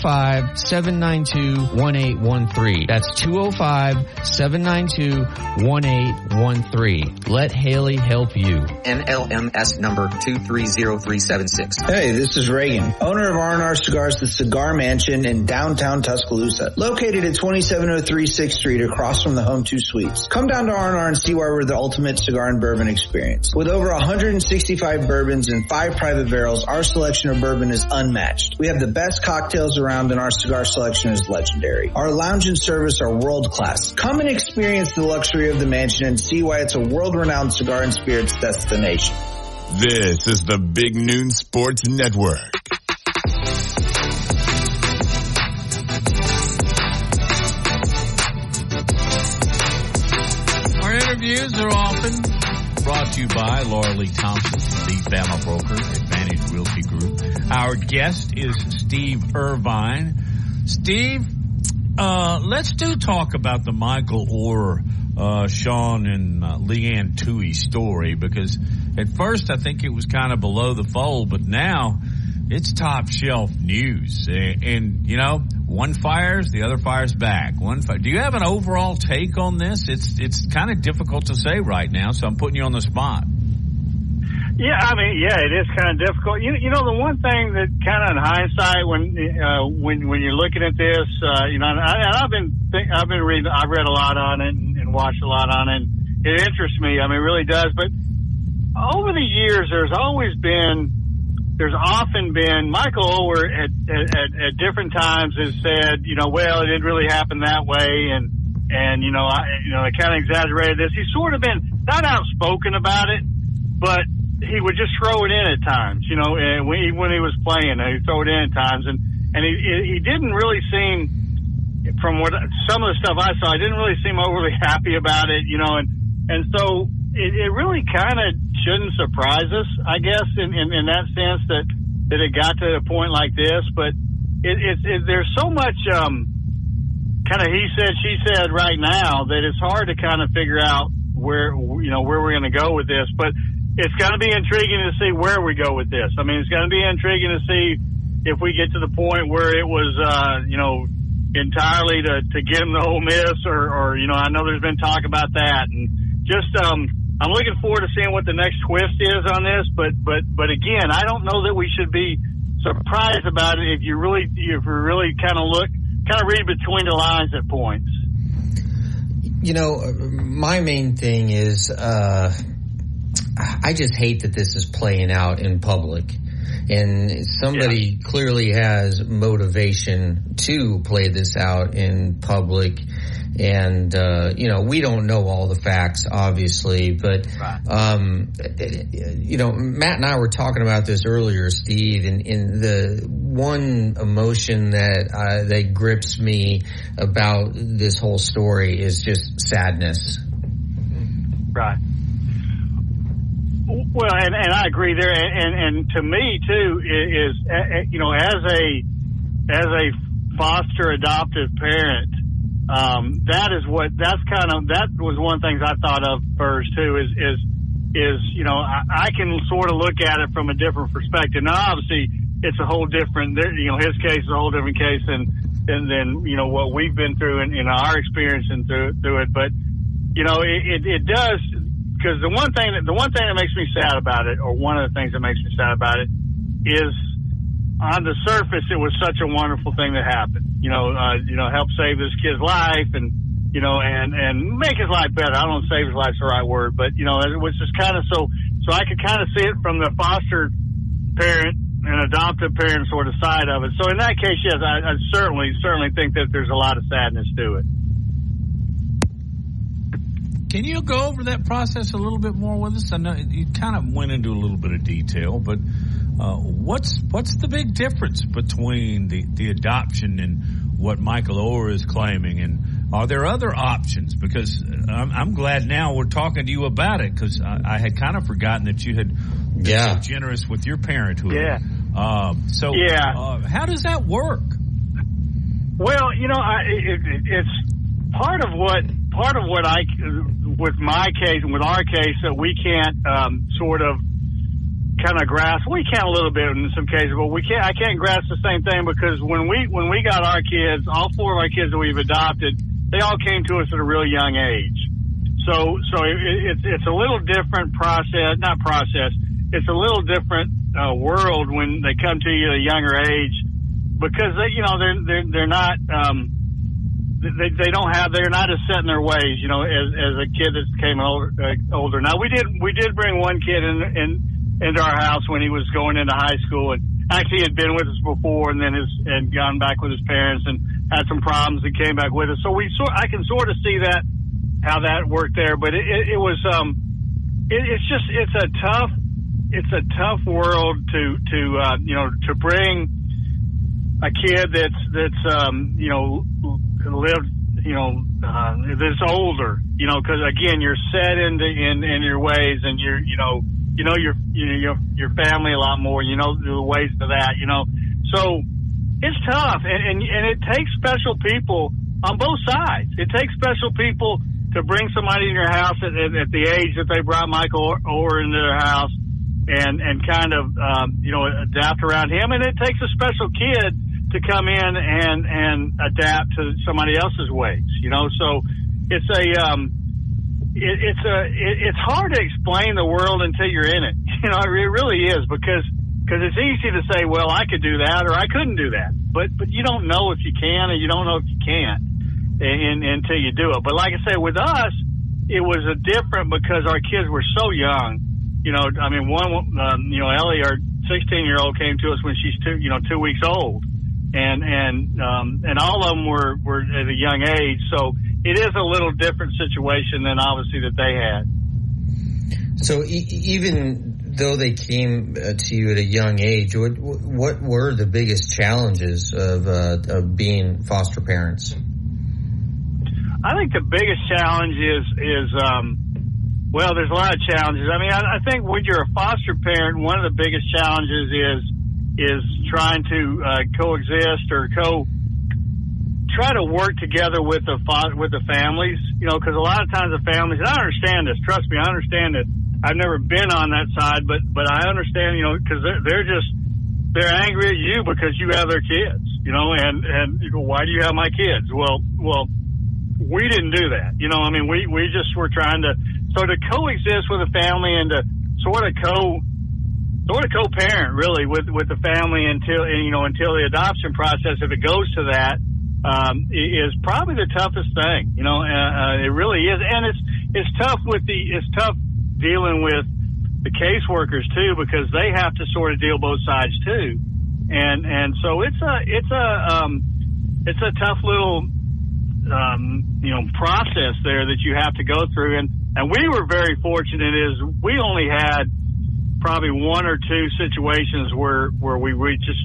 Speaker 6: 205-792-1813. That's 205-792-1813. Let Haley help you.
Speaker 7: NMLS number 230376.
Speaker 16: Hey, this is Reagan, owner of R&R Cigars, the Cigar Mansion in downtown Tuscaloosa, located at 2703 6th Street across from the Home 2 Suites. Come down to R&R and see why we're the ultimate cigar and bourbon experience. With over 165 bourbons and five private barrels, our selection of bourbon is unmatched. We have the best cocktails around and our cigar selection is legendary. Our lounge and service are world class. Come and experience the luxury of the mansion and see why it's a world-renowned cigar and spirits destination.
Speaker 5: This is the Big Noon Sports Network.
Speaker 2: Our interviews are often brought to you by Laura Lee Thompson, the Bama broker, Advantage Realty Group. Our guest is Steve Irvine. Steve, uh, let's do talk about the Michael Oher, uh, Sean and uh, Leigh Anne Tuohy story because at first I think it was kind of below the fold, but now it's top shelf news. And, and you know, one fires, the other fires back. One. Do you have an overall take on this? It's it's kind of difficult to say right now, so I'm putting you on the spot.
Speaker 10: Yeah, I mean, yeah, it is kind of difficult. You, you know, the one thing that kind of in hindsight, when uh, when when you're looking at this, uh, you know, and, I, and I've been think, I've been reading, I've read a lot on it and, and watched a lot on it. And it interests me. I mean, it really does. But over the years, there's always been, there's often been Michael Oher at, at, at, different times has said, you know, well, it didn't really happen that way, and and you know, I you know, I kind of exaggerated this. He's sort of been not outspoken about it, but he would just throw it in at times, you know, and when he, when he was playing, he'd throw it in at times, and and he he didn't really seem, from what some of the stuff I saw, he didn't really seem overly <laughs> happy about it, you know, and and so it, it really kind of shouldn't surprise us, I guess, in, in, in that sense that that it got to a point like this. But it, it, it there's so much um, kind of he said she said right now that it's hard to kind of figure out where you know where we're going to go with this. But it's going to be intriguing to see where we go with this. I mean, it's going to be intriguing to see if we get to the point where it was uh, you know entirely to to get him to Ole Miss, or or you know I know there's been talk about that, and just um I'm looking forward to seeing what the next twist is on this. But but but again, I don't know that we should be surprised about it if you really if you really kind of look kind of read between the lines at points.
Speaker 3: You know, my main thing is uh, I just hate that this is playing out in public. And somebody yeah. clearly has motivation to play this out in public and uh, you know we don't know all the facts obviously but um, you know matt and i were talking about this earlier steve and, and the one emotion that uh, that grips me about this whole story is just sadness
Speaker 10: right well and, and i agree there and, and, and to me too is, you know as a as a foster adoptive parent um, that is what that's kind of that was one of the things I thought of first too is is is you know I, I can sort of look at it from a different perspective. Now obviously it's a whole different you know his case is a whole different case than than, than you know what we've been through in, in our experience and through through it. But you know it, it, it does because the one thing that the one thing that makes me sad about it or one of the things that makes me sad about it is on the surface, it was such a wonderful thing that happened. You know, uh, you know, help save this kid's life and, you know, and, and make his life better. I don't save his life's the right word, but, you know, it was just kind of so, so I could kind of see it from the foster parent and adoptive parent sort of side of it. So in that case, yes, I, I certainly, certainly think that there's a lot of sadness to it.
Speaker 2: Can you go over that process a little bit more with us? I know you kind of went into a little bit of detail, but uh, what's what's the big difference between the, the adoption and what Michael Oher is claiming? And are there other options? Because I'm, I'm glad now we're talking to you about it because I, I, had kind of forgotten that you had been
Speaker 3: yeah.
Speaker 2: so generous with your parenthood.
Speaker 10: Yeah.
Speaker 2: Um, so
Speaker 10: yeah.
Speaker 2: Uh, how does that work?
Speaker 10: Well, you know, I, it, it, it's part of what part of what I with my case and with our case that we can't um, sort of kind of grasp. We can a little bit in some cases, but we can't. I can't grasp the same thing because when we when we got our kids, all four of our kids that we've adopted, they all came to us at a real young age. So so it, it's it's a little different process, not process. It's a little different uh, world when they come to you at a younger age because they you know they're they're they're not. Um, they they don't have they're not as set in their ways, you know, as as a kid that came older. Uh, older. Now we did we did bring one kid in in into our house when he was going into high school and actually had been with us before and then has and gone back with his parents and had some problems and came back with us. So we sort I can sort of see that how that worked there, but it, it, it was um it, it's just it's a tough it's a tough world to to uh, you know to bring a kid that's that's um you know lived you know uh, that's older you know because again you're set into in in your ways and you're you know you know your you know, your your family a lot more. You know the ways to that. You know, so it's tough, and and, and it takes special people on both sides. It takes special people to bring somebody in your house at, at, at the age that they brought Michael Oher into their house, and and kind of um, you know adapt around him. And it takes a special kid to come in and and adapt to somebody else's ways. You know, so it's a um, it, it's a it, it's hard to explain the world until you're in it. <laughs> You know, it really is because because it's easy to say, well, I could do that or I couldn't do that, but but you don't know if you can and you don't know if you can't in, in, until you do it. But like I say, with us, it was a different because our kids were so young. You know, I mean, one, um, you know, Ellie, our 16 year old, came to us when she's two, you know, two weeks old, and and um, and all of them were were at a young age, so it is a little different situation than obviously that they
Speaker 3: had. So e- even though they came uh, to you at a young age, what, what were the biggest challenges of, uh, of being foster parents?
Speaker 10: I think the biggest challenge is is um, Well, there's a lot of challenges. I mean, I, I think when you're a foster parent, one of the biggest challenges is is trying to uh, coexist or co try to work together with the with the families. You know, because a lot of times the families. And I understand this. Trust me, I understand it. I've never been on that side, but but I understand. You know, because they're, they're just they're angry at you because you have their kids. You know, and and you go, why do you have my kids? Well, well, we didn't do that. You know, I mean, we we just were trying to so to coexist with a family and to sort of co sort of co-parent really with with the family until you know until the adoption process if it goes to that um, is probably the toughest thing. You know, uh, uh, it really is, and it's it's tough with the it's tough dealing with the caseworkers too because they have to sort of deal both sides too, and and so it's a it's a um, it's a tough little um, you know process there that you have to go through and and we were very fortunate is we only had probably one or two situations where where we, we just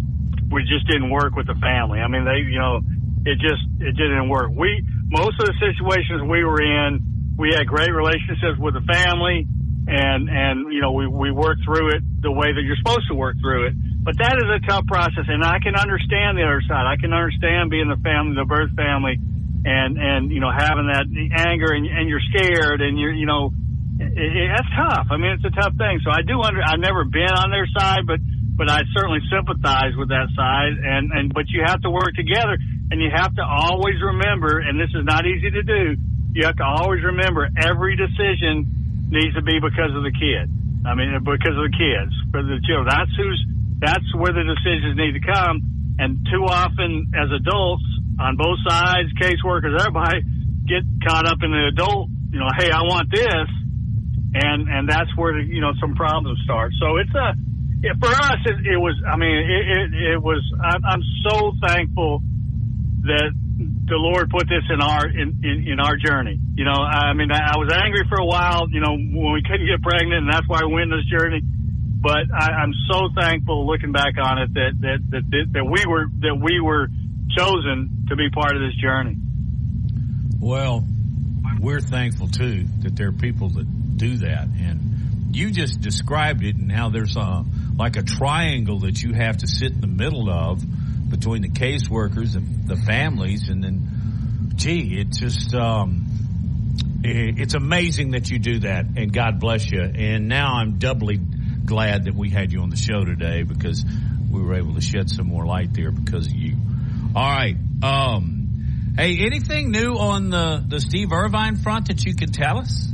Speaker 10: we just didn't work with the family. I mean, they you know it just it didn't work. We most of the situations we were in, we had great relationships with the family, and and you know we we worked through it the way that you're supposed to work through it. But that is a tough process, and I can understand the other side. I can understand being the family, the birth family and and you know having that anger and, and you're scared and you're you know it, it, that's tough. I mean, it's a tough thing. So I do under. I've never been on their side, but but I certainly sympathize with that side. And and but you have to work together, and you have to always remember. And this is not easy to do. You have to always remember every decision needs to be because of the kid. I mean, because of the kids, for the children. That's who's. That's where the decisions need to come. And too often, as adults, on both sides, caseworkers, everybody get caught up in the adult, you know, hey, I want this. And, and that's where, you know, some problems start. So it's a, it, for us, it, it was, I mean, it, it, it was, I'm, I'm so thankful that the Lord put this in our, in, in, in our journey. You know, I mean, I, was angry for a while, you know, when we <laughs> couldn't get pregnant and that's why we went this journey but I, I'm so thankful looking back on it that, that that that we were that we were chosen to be part of this journey.
Speaker 2: Well, we're thankful too that there are people that do that, and you just described it and how there's a like a triangle that you have to sit in the middle of between the caseworkers and the families, and then, gee, it just. Um, it's amazing that you do that, and God bless you. And now I'm doubly glad that we had you on the show today because we were able to shed some more light there because of you. All right. Um, hey, anything new on the, the Steve Irvine front that you can tell us?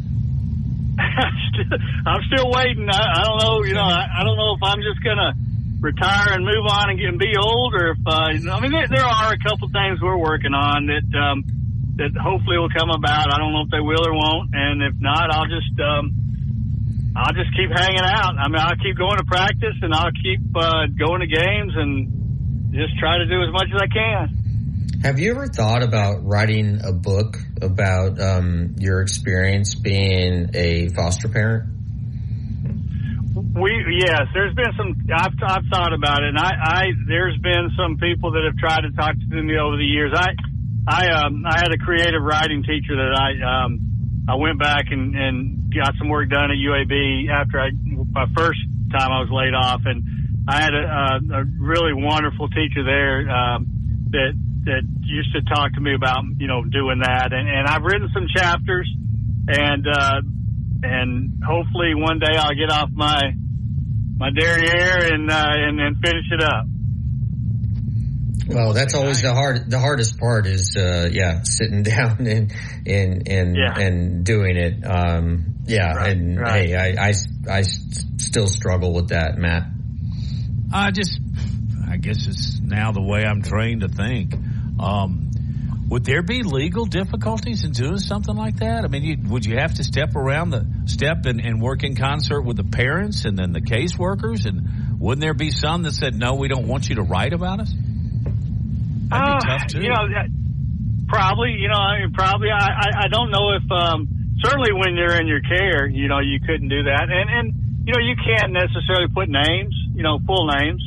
Speaker 10: I'm still waiting. I, I don't know. You know, I, I don't know if I'm just gonna retire and move on and, get, and be old, or if uh, I mean, there, there are a couple things we're working on that um, that hopefully will come about. I don't know if they will or won't, and if not, I'll just um, I'll just keep hanging out. I mean, I'll keep going to practice and I'll keep uh, going to games and just try to do as much as I can.
Speaker 3: Have you ever thought about writing a book about um, your experience being a foster parent?
Speaker 10: We yes, there's been some. I've I've thought about it, and I, I there's been some people that have tried to talk to me over the years. I I um I had a creative writing teacher that I um I went back and and got some work done at UAB after I my first time I was laid off, and I had a, a, a really wonderful teacher there um, that that used to talk to me about you know doing that, and, and I've written some chapters, and uh, and hopefully one day I'll get off my my derriere and uh, and and finish it up.
Speaker 3: Well, that's always the hard the hardest part is uh, yeah sitting <laughs> down and and and
Speaker 10: Yeah.
Speaker 3: and doing it. Um, yeah,
Speaker 10: Right,
Speaker 3: and
Speaker 10: right.
Speaker 3: hey, I, I I s- still struggle with that, Matt.
Speaker 2: I just, I guess it's now the way I'm trained to think. Um, would there be legal difficulties in doing something like that? I mean, you, would you have to step around the step and, and work in concert with the parents and then the caseworkers? And wouldn't there be some that said, no, we don't want you to write about us? That'd be
Speaker 10: Uh,
Speaker 2: tough too.
Speaker 10: You know, probably. You know, I mean, probably. I, I I don't know if um, certainly when you're in your care, you know, you couldn't do that, and and you know, you can't necessarily put names, you know, full names.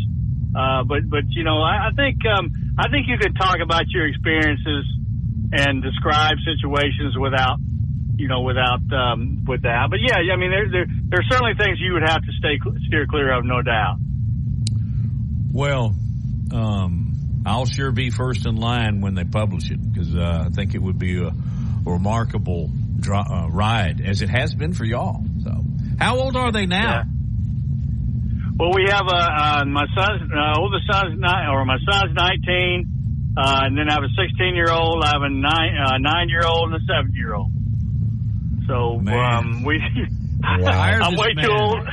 Speaker 10: Uh, but but you know, I, I think um, I think you could talk about your experiences and describe situations without you know, without um, with that. But yeah, I mean, there there there's certainly things you would have to stay steer clear of, no doubt.
Speaker 2: Well, um, I'll sure be first in line when they publish it because uh, I think it would be a, a remarkable dri- uh, ride, as it has been for y'all. So, how old are they now?
Speaker 10: Yeah. Well, we have uh, uh, my son's uh, oldest son's nine, or my son's nineteen, uh, and then I have a sixteen-year-old, I have a nine uh, nine-year-old, and a seven-year-old. So um, we, <laughs> <laughs> I'm way too old.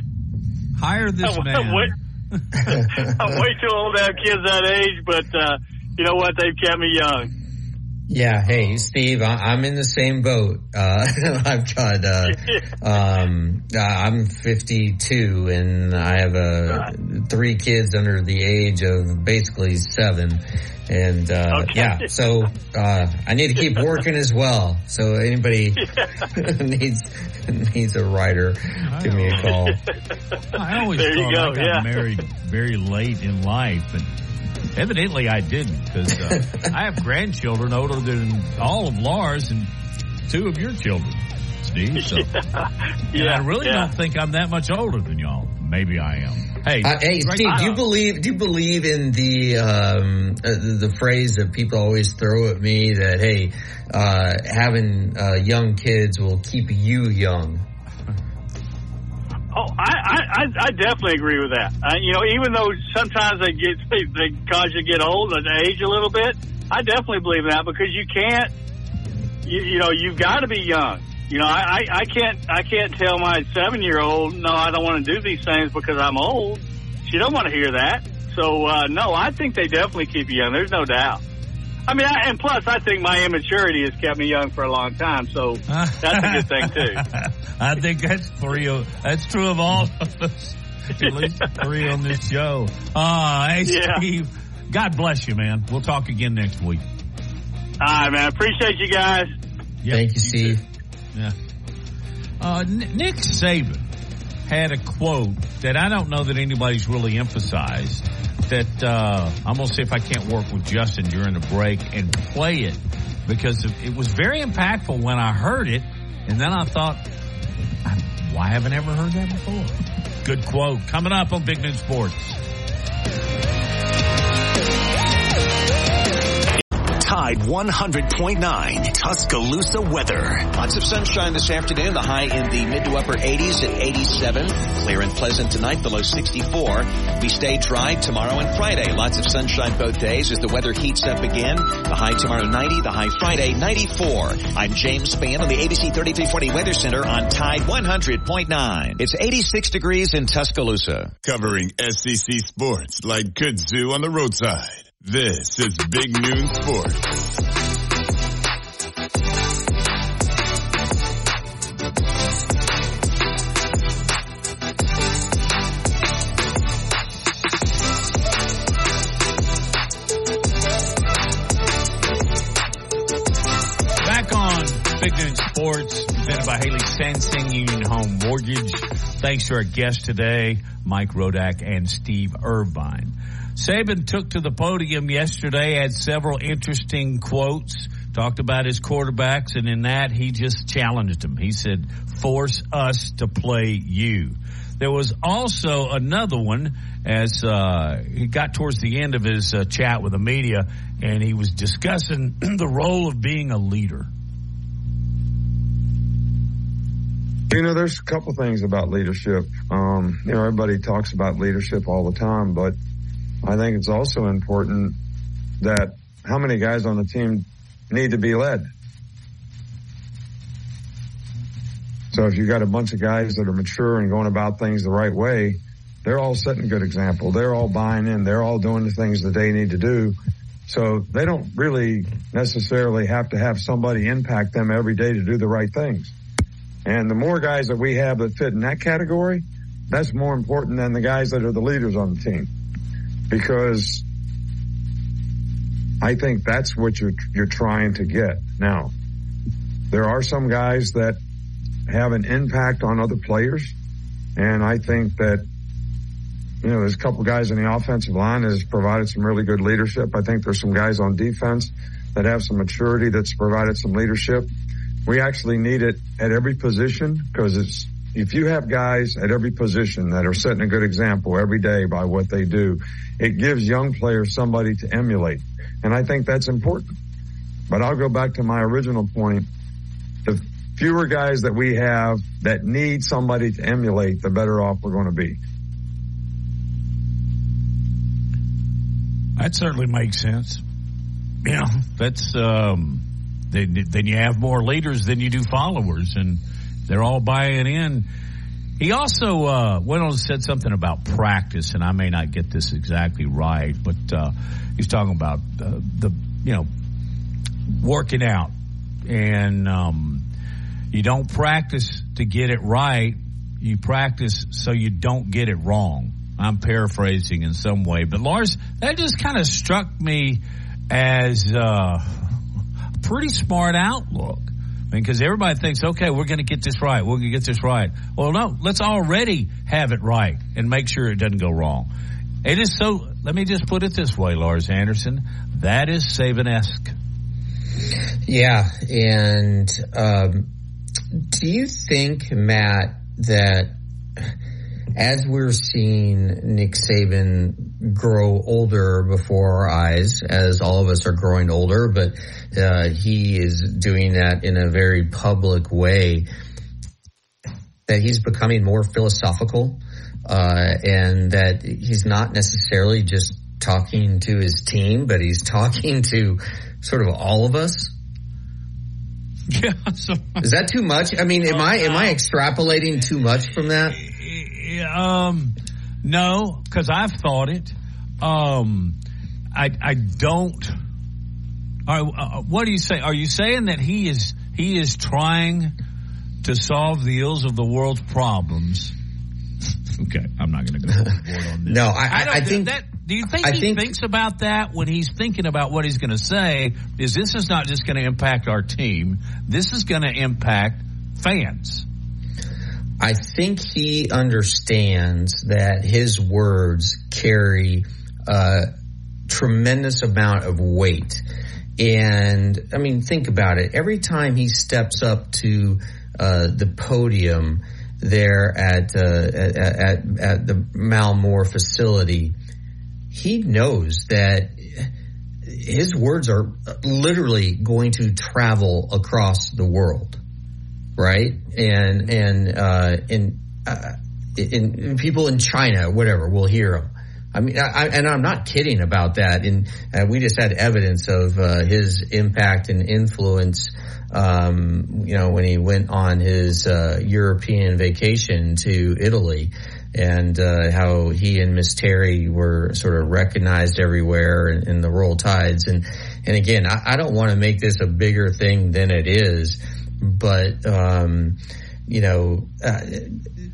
Speaker 2: Hire this
Speaker 10: I'm,
Speaker 2: man.
Speaker 10: I'm <laughs> way, I'm way too old to have kids that age, but uh, you know what? They've kept me young.
Speaker 3: Yeah, hey Steve, I- I'm in the same boat. Uh, <laughs> I've got, uh, <laughs> um, uh, I'm 52 and I have uh, three kids under the age of basically seven. And, uh,
Speaker 10: Okay.
Speaker 3: yeah, so, uh, I need to keep <laughs> working as well. So anybody needs, needs a writer, give me a call.
Speaker 2: I always
Speaker 10: There you
Speaker 2: thought
Speaker 10: go,
Speaker 2: I got
Speaker 10: yeah.
Speaker 2: married very late in life, and evidently I didn't because uh, <laughs> I have grandchildren older than all of Lars and two of your children, Steve. So <laughs> and I really
Speaker 10: yeah.
Speaker 2: don't think I'm that much older than y'all. Maybe I am. Hey,
Speaker 3: Uh, hey, Steve, do you believe do you believe in the um, uh, the phrase that people always throw at me that hey, uh, having uh, young kids will keep you young?
Speaker 10: Oh, I, I, I definitely agree with that. Uh, you know, even though sometimes they get <laughs> they, they cause you to get old and age a little bit, I definitely believe that because you can't. You, you know, you've got to be young. You know, I, I, I can't I can't tell my seven year old no, I don't want to do these things because I'm old. She don't want to hear that. So uh, no, I think they definitely keep you young. There's no doubt. I mean, I, and plus, I think my immaturity has kept me young for a long time. So that's a good thing too. <laughs>
Speaker 2: I think that's three. Of, that's true of all of us. At <laughs> least three on this show. Ah, hey
Speaker 10: Yeah.
Speaker 2: Steve. God bless you, man. We'll talk again next week.
Speaker 10: All right, man. Appreciate you guys.
Speaker 2: Yep,
Speaker 3: Thank you, Steve.
Speaker 2: Yeah. Uh, Nick Saban had a quote that I don't know that anybody's really emphasized. That uh, I'm gonna see if I can't work with Justin during the break and play it because it it was very impactful when I heard it, and then I thought, why haven't I ever heard that before? Good quote coming up on Big Noon Sports.
Speaker 1: Tide 100.9 Tuscaloosa weather.
Speaker 4: Lots of sunshine this afternoon. The high in the mid to upper 80s at 87. Clear and pleasant tonight, below 64. We stay dry tomorrow and Friday. Lots of sunshine both days as the weather heats up again. The high tomorrow 90, the high Friday 94. I'm James Spann on the ABC 3340 Weather Center on Tide 100.9. It's 86 degrees in Tuscaloosa.
Speaker 5: Covering SEC sports like kudzu on the roadside. This is Big Noon Sports.
Speaker 2: Back on Big Noon Sports, presented by Haley Sansing Union Home Mortgage. Thanks to our guests today, Mike Rodak and Steve Irvine. Saban took to the podium yesterday, had several interesting quotes, talked about his quarterbacks, and in that he just challenged them. He said, force us to play you. There was also another one as uh, he got towards the end of his uh, chat with the media, and he was discussing <clears throat> the role of being a leader.
Speaker 8: You know, there's a couple things about leadership. Um, you know, everybody talks about leadership all the time, but I think it's also important that how many guys on the team need to be led. So if you got a bunch of guys that are mature and going about things the right way, they're all setting a good example. They're all buying in. They're all doing the things that they need to do. So they don't really necessarily have to have somebody impact them every day to do the right things. And the more guys that we have that fit in that category, that's more important than the guys that are the leaders on the team. Because I think that's what you're, you're trying to get. Now, there are some guys that have an impact on other players. And I think that, you know, there's a couple guys in the offensive line that has provided some really good leadership. I think there's some guys on defense that have some maturity that's provided some leadership. We actually need it at every position because it's if you have guys at every position that are setting a good example every day by what they do, it gives young players somebody to emulate. And I think that's important. But I'll go back to my original point. The fewer guys that we have that need somebody to emulate, the better off we're going to be.
Speaker 2: That certainly makes sense. Yeah, that's um, then, then you have more leaders than you do followers, and they're all buying in. He also uh, went on and said something about practice, and I may not get this exactly right, but uh, he's talking about uh, the you know working out, and um, you don't practice to get it right. You practice so you don't get it wrong. I'm paraphrasing in some way, but Lars, that just kind of struck me as uh, a pretty smart outlook. Because everybody thinks, okay, we're going to get this right. We're going to get this right. Well, no, let's already have it right and make sure it doesn't go wrong. It is so, let me just put it this way, Lars Anderson. That is Saban-esque.
Speaker 3: Yeah. And um, do you think, Matt, that as we're seeing Nick Saban grow older before our eyes, as all of us are growing older, but uh, he is doing that in a very public way, that he's becoming more philosophical, uh, and that he's not necessarily just talking to his team, but he's talking to sort of all of us. <laughs>
Speaker 2: Yeah. So,
Speaker 3: Is that too much? I mean, am I am I extrapolating too much from that?
Speaker 2: Um, no, because I've thought it. Um, I I don't. Are, uh, what do you say? Are you saying that he is he is trying to solve the ills of the world's problems? <laughs> okay, I'm not going to go on this. <laughs>
Speaker 3: No, I, I, I think
Speaker 2: that. Do you think
Speaker 3: I
Speaker 2: he
Speaker 3: think-
Speaker 2: thinks about that when he's thinking about what he's going to say? Is this is not just going to impact our team? This is going to impact fans.
Speaker 3: I think he understands that his words carry a tremendous amount of weight. And I mean, think about it. Every time he steps up to uh, the podium there at, uh, at at at the Mal Moore facility, he knows that his words are literally going to travel across the world right? And and uh, in, uh, people in China, whatever, will hear him. I mean, I, and I'm not kidding about that. And uh, we just had evidence of uh, his impact and influence. Um, you know, when he went on his uh, European vacation to Italy, and uh, how he and Miss Terry were sort of recognized everywhere in, in the Roll Tides. And and again, I, I don't want to make this a bigger thing than it is but um, you know, uh,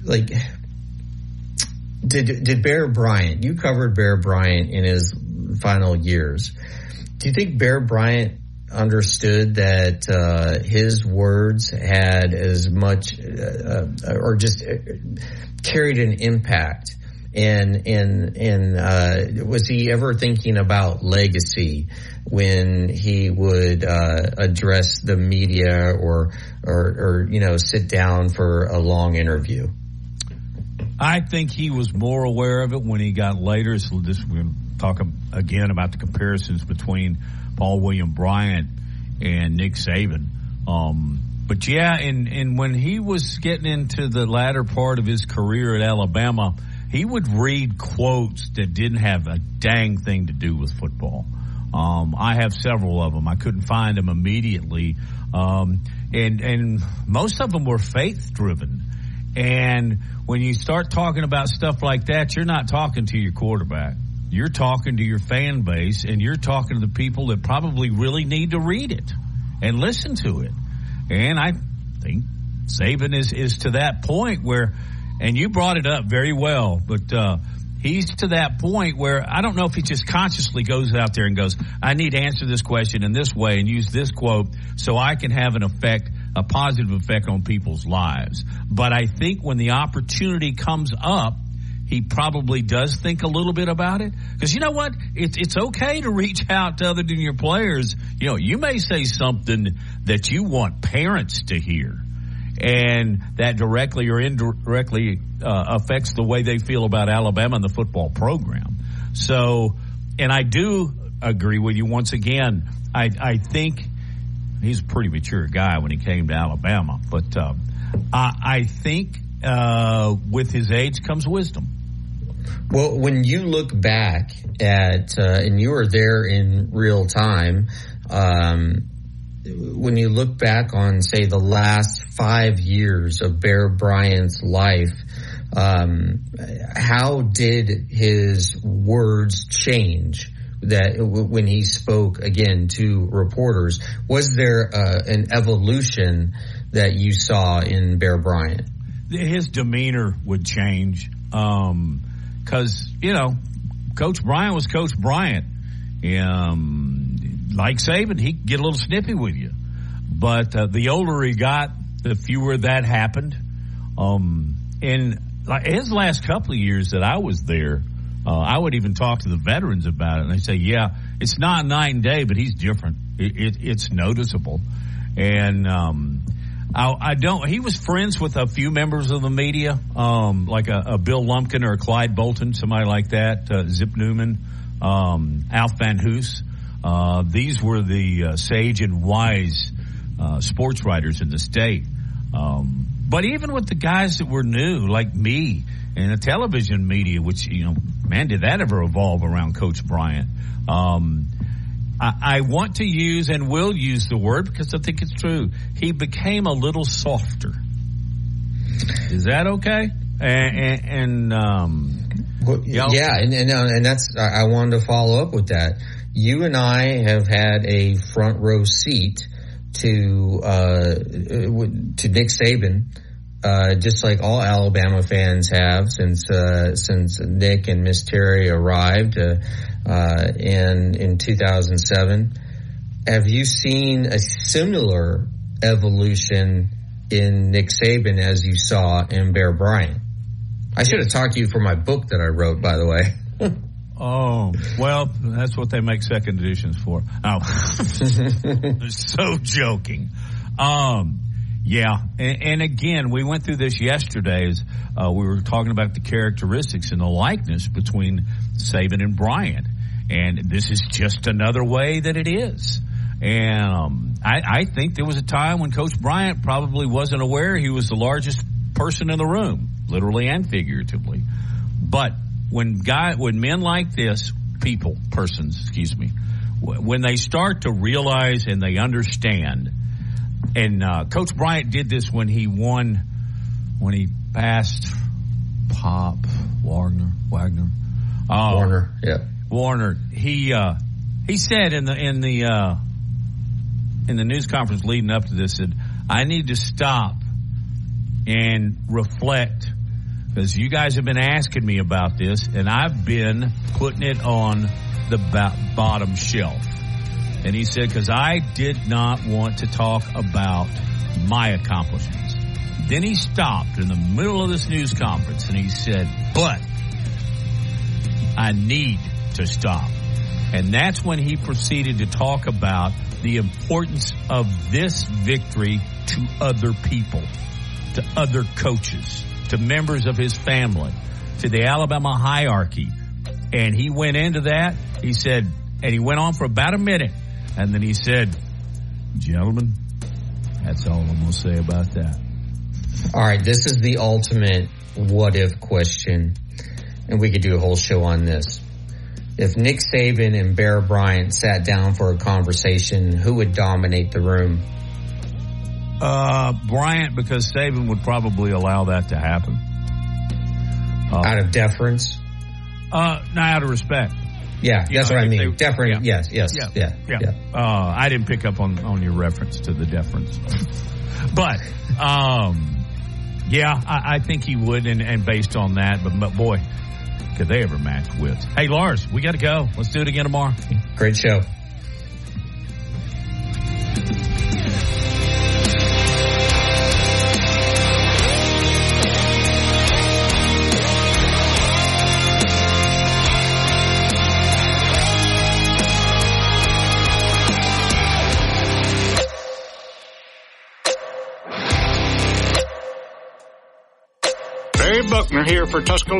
Speaker 3: like did did Bear Bryant? You covered Bear Bryant in his final years. Do you think Bear Bryant understood that uh, his words had as much, uh, uh, or just uh, carried an impact? And and and uh, was he ever thinking about legacy when he would uh, address the media or, or or you know sit down for a long interview?
Speaker 2: I think he was more aware of it when he got later. So this we're going to talk again about the comparisons between Paul William Bryant and Nick Saban. Um, but yeah, and and when he was getting into the latter part of his career at Alabama, he would read quotes that didn't have a dang thing to do with football. Um, I have several of them. I couldn't find them immediately, um, and and most of them were faith driven. And when you start talking about stuff like that, you're not talking to your quarterback. You're talking to your fan base, and you're talking to the people that probably really need to read it and listen to it. And I think Saban is is to that point where, and you brought it up very well, but. uh He's to that point where I don't know if he just consciously goes out there and goes, I need to answer this question in this way and use this quote so I can have an effect, a positive effect on people's lives. But I think when the opportunity comes up, he probably does think a little bit about it. Because you know what? It's, it's okay to reach out to other than your players. You know, you may say something that you want parents to hear. And that directly or indirectly uh, affects the way they feel about Alabama and the football program. So, and I do agree with you once again. I, I think he's a pretty mature guy when he came to Alabama, but uh, I, I think uh, with his age comes wisdom.
Speaker 3: Well, when you look back at, uh, and you were there in real time, um, when you look back on, say, the last five years of Bear Bryant's life, um, how did his words change? That when he spoke again to reporters, was there uh, an evolution that you saw in Bear Bryant?
Speaker 2: His demeanor would change. Um, because you know, Coach Bryant was Coach Bryant. Um, like Saban, he get a little snippy with you, but uh, the older he got, the fewer that happened. Um, and like his last couple of years that I was there, uh, I would even talk to the veterans about it, and they say, "Yeah, it's not night and day, but he's different. It, it, it's noticeable." And um, I, I, don't. He was friends with a few members of the media, um, like a, a, Bill Lumpkin or a Clyde Bolton, somebody like that. Uh, Zip Newman, um, Alf Van Hoose. Uh, these were the uh, sage and wise uh, sports writers in the state. Um, but even with the guys that were new, like me, and the television media, which you know, man, did that ever evolve around Coach Bryant? Um, I, I want to use and will use the word because I think it's true. He became a little softer. Is that okay? And, and, and um,
Speaker 3: yeah, and, and and that's I wanted to follow up with that. You and I have had a front row seat to uh, to Nick Saban, uh, just like all Alabama fans have since uh, since Nick and Miss Terry arrived. Uh, uh, in in 2007. Have you seen a similar evolution in Nick Saban as you saw in Bear Bryant? I should have talked to you for my book that I wrote, by the way. <laughs>
Speaker 2: oh, well, that's what they make second editions for. Oh, <laughs> so joking. Um, yeah, and, and, again, we went through this yesterday. As uh, we were talking about the characteristics and the likeness between Saban and Bryant, and this is just another way that it is. And um, I, I think there was a time when Coach Bryant probably wasn't aware he was the largest person in the room, literally and figuratively. But when guy, when men like this, people, persons, excuse me, when they start to realize and they understand, and uh, Coach Bryant did this when he won, when he passed Pop Wagner, Wagner,
Speaker 3: uh, Warner, yeah.
Speaker 2: Warner, he uh, he said in the in the uh, in the news conference leading up to this said, "I need to stop and reflect because you guys have been asking me about this, and I've been putting it on the bottom shelf." And he said, "Because I did not want to talk about my accomplishments." Then he stopped in the middle of this news conference and he said, "But." I need to stop. And that's when he proceeded to talk about the importance of this victory to other people, to other coaches, to members of his family, to the Alabama hierarchy. And he went into that. He said, and he went on for about a minute. And then he said, gentlemen, that's all I'm going to say about that.
Speaker 3: All right. This is the ultimate what if question. And we could do a whole show on this if Nick Saban and Bear Bryant sat down for a conversation, who would dominate the room?
Speaker 2: Uh, Bryant, because Saban would probably allow that to happen.
Speaker 3: Uh, out of deference?
Speaker 2: Uh, not out of respect.
Speaker 3: Yeah, you that's know, what I mean. They, deference. Yeah. Yes, yes, yeah, yeah. yeah.
Speaker 2: yeah. Uh, I didn't pick up on, on your reference to the deference, but um, yeah, I, I, think he would, and, and based on that, but, but boy, could they ever match wits. Hey, Lars, we got to go. Let's do it again tomorrow.
Speaker 3: Great show.
Speaker 17: Buckner here for Tuscaloosa.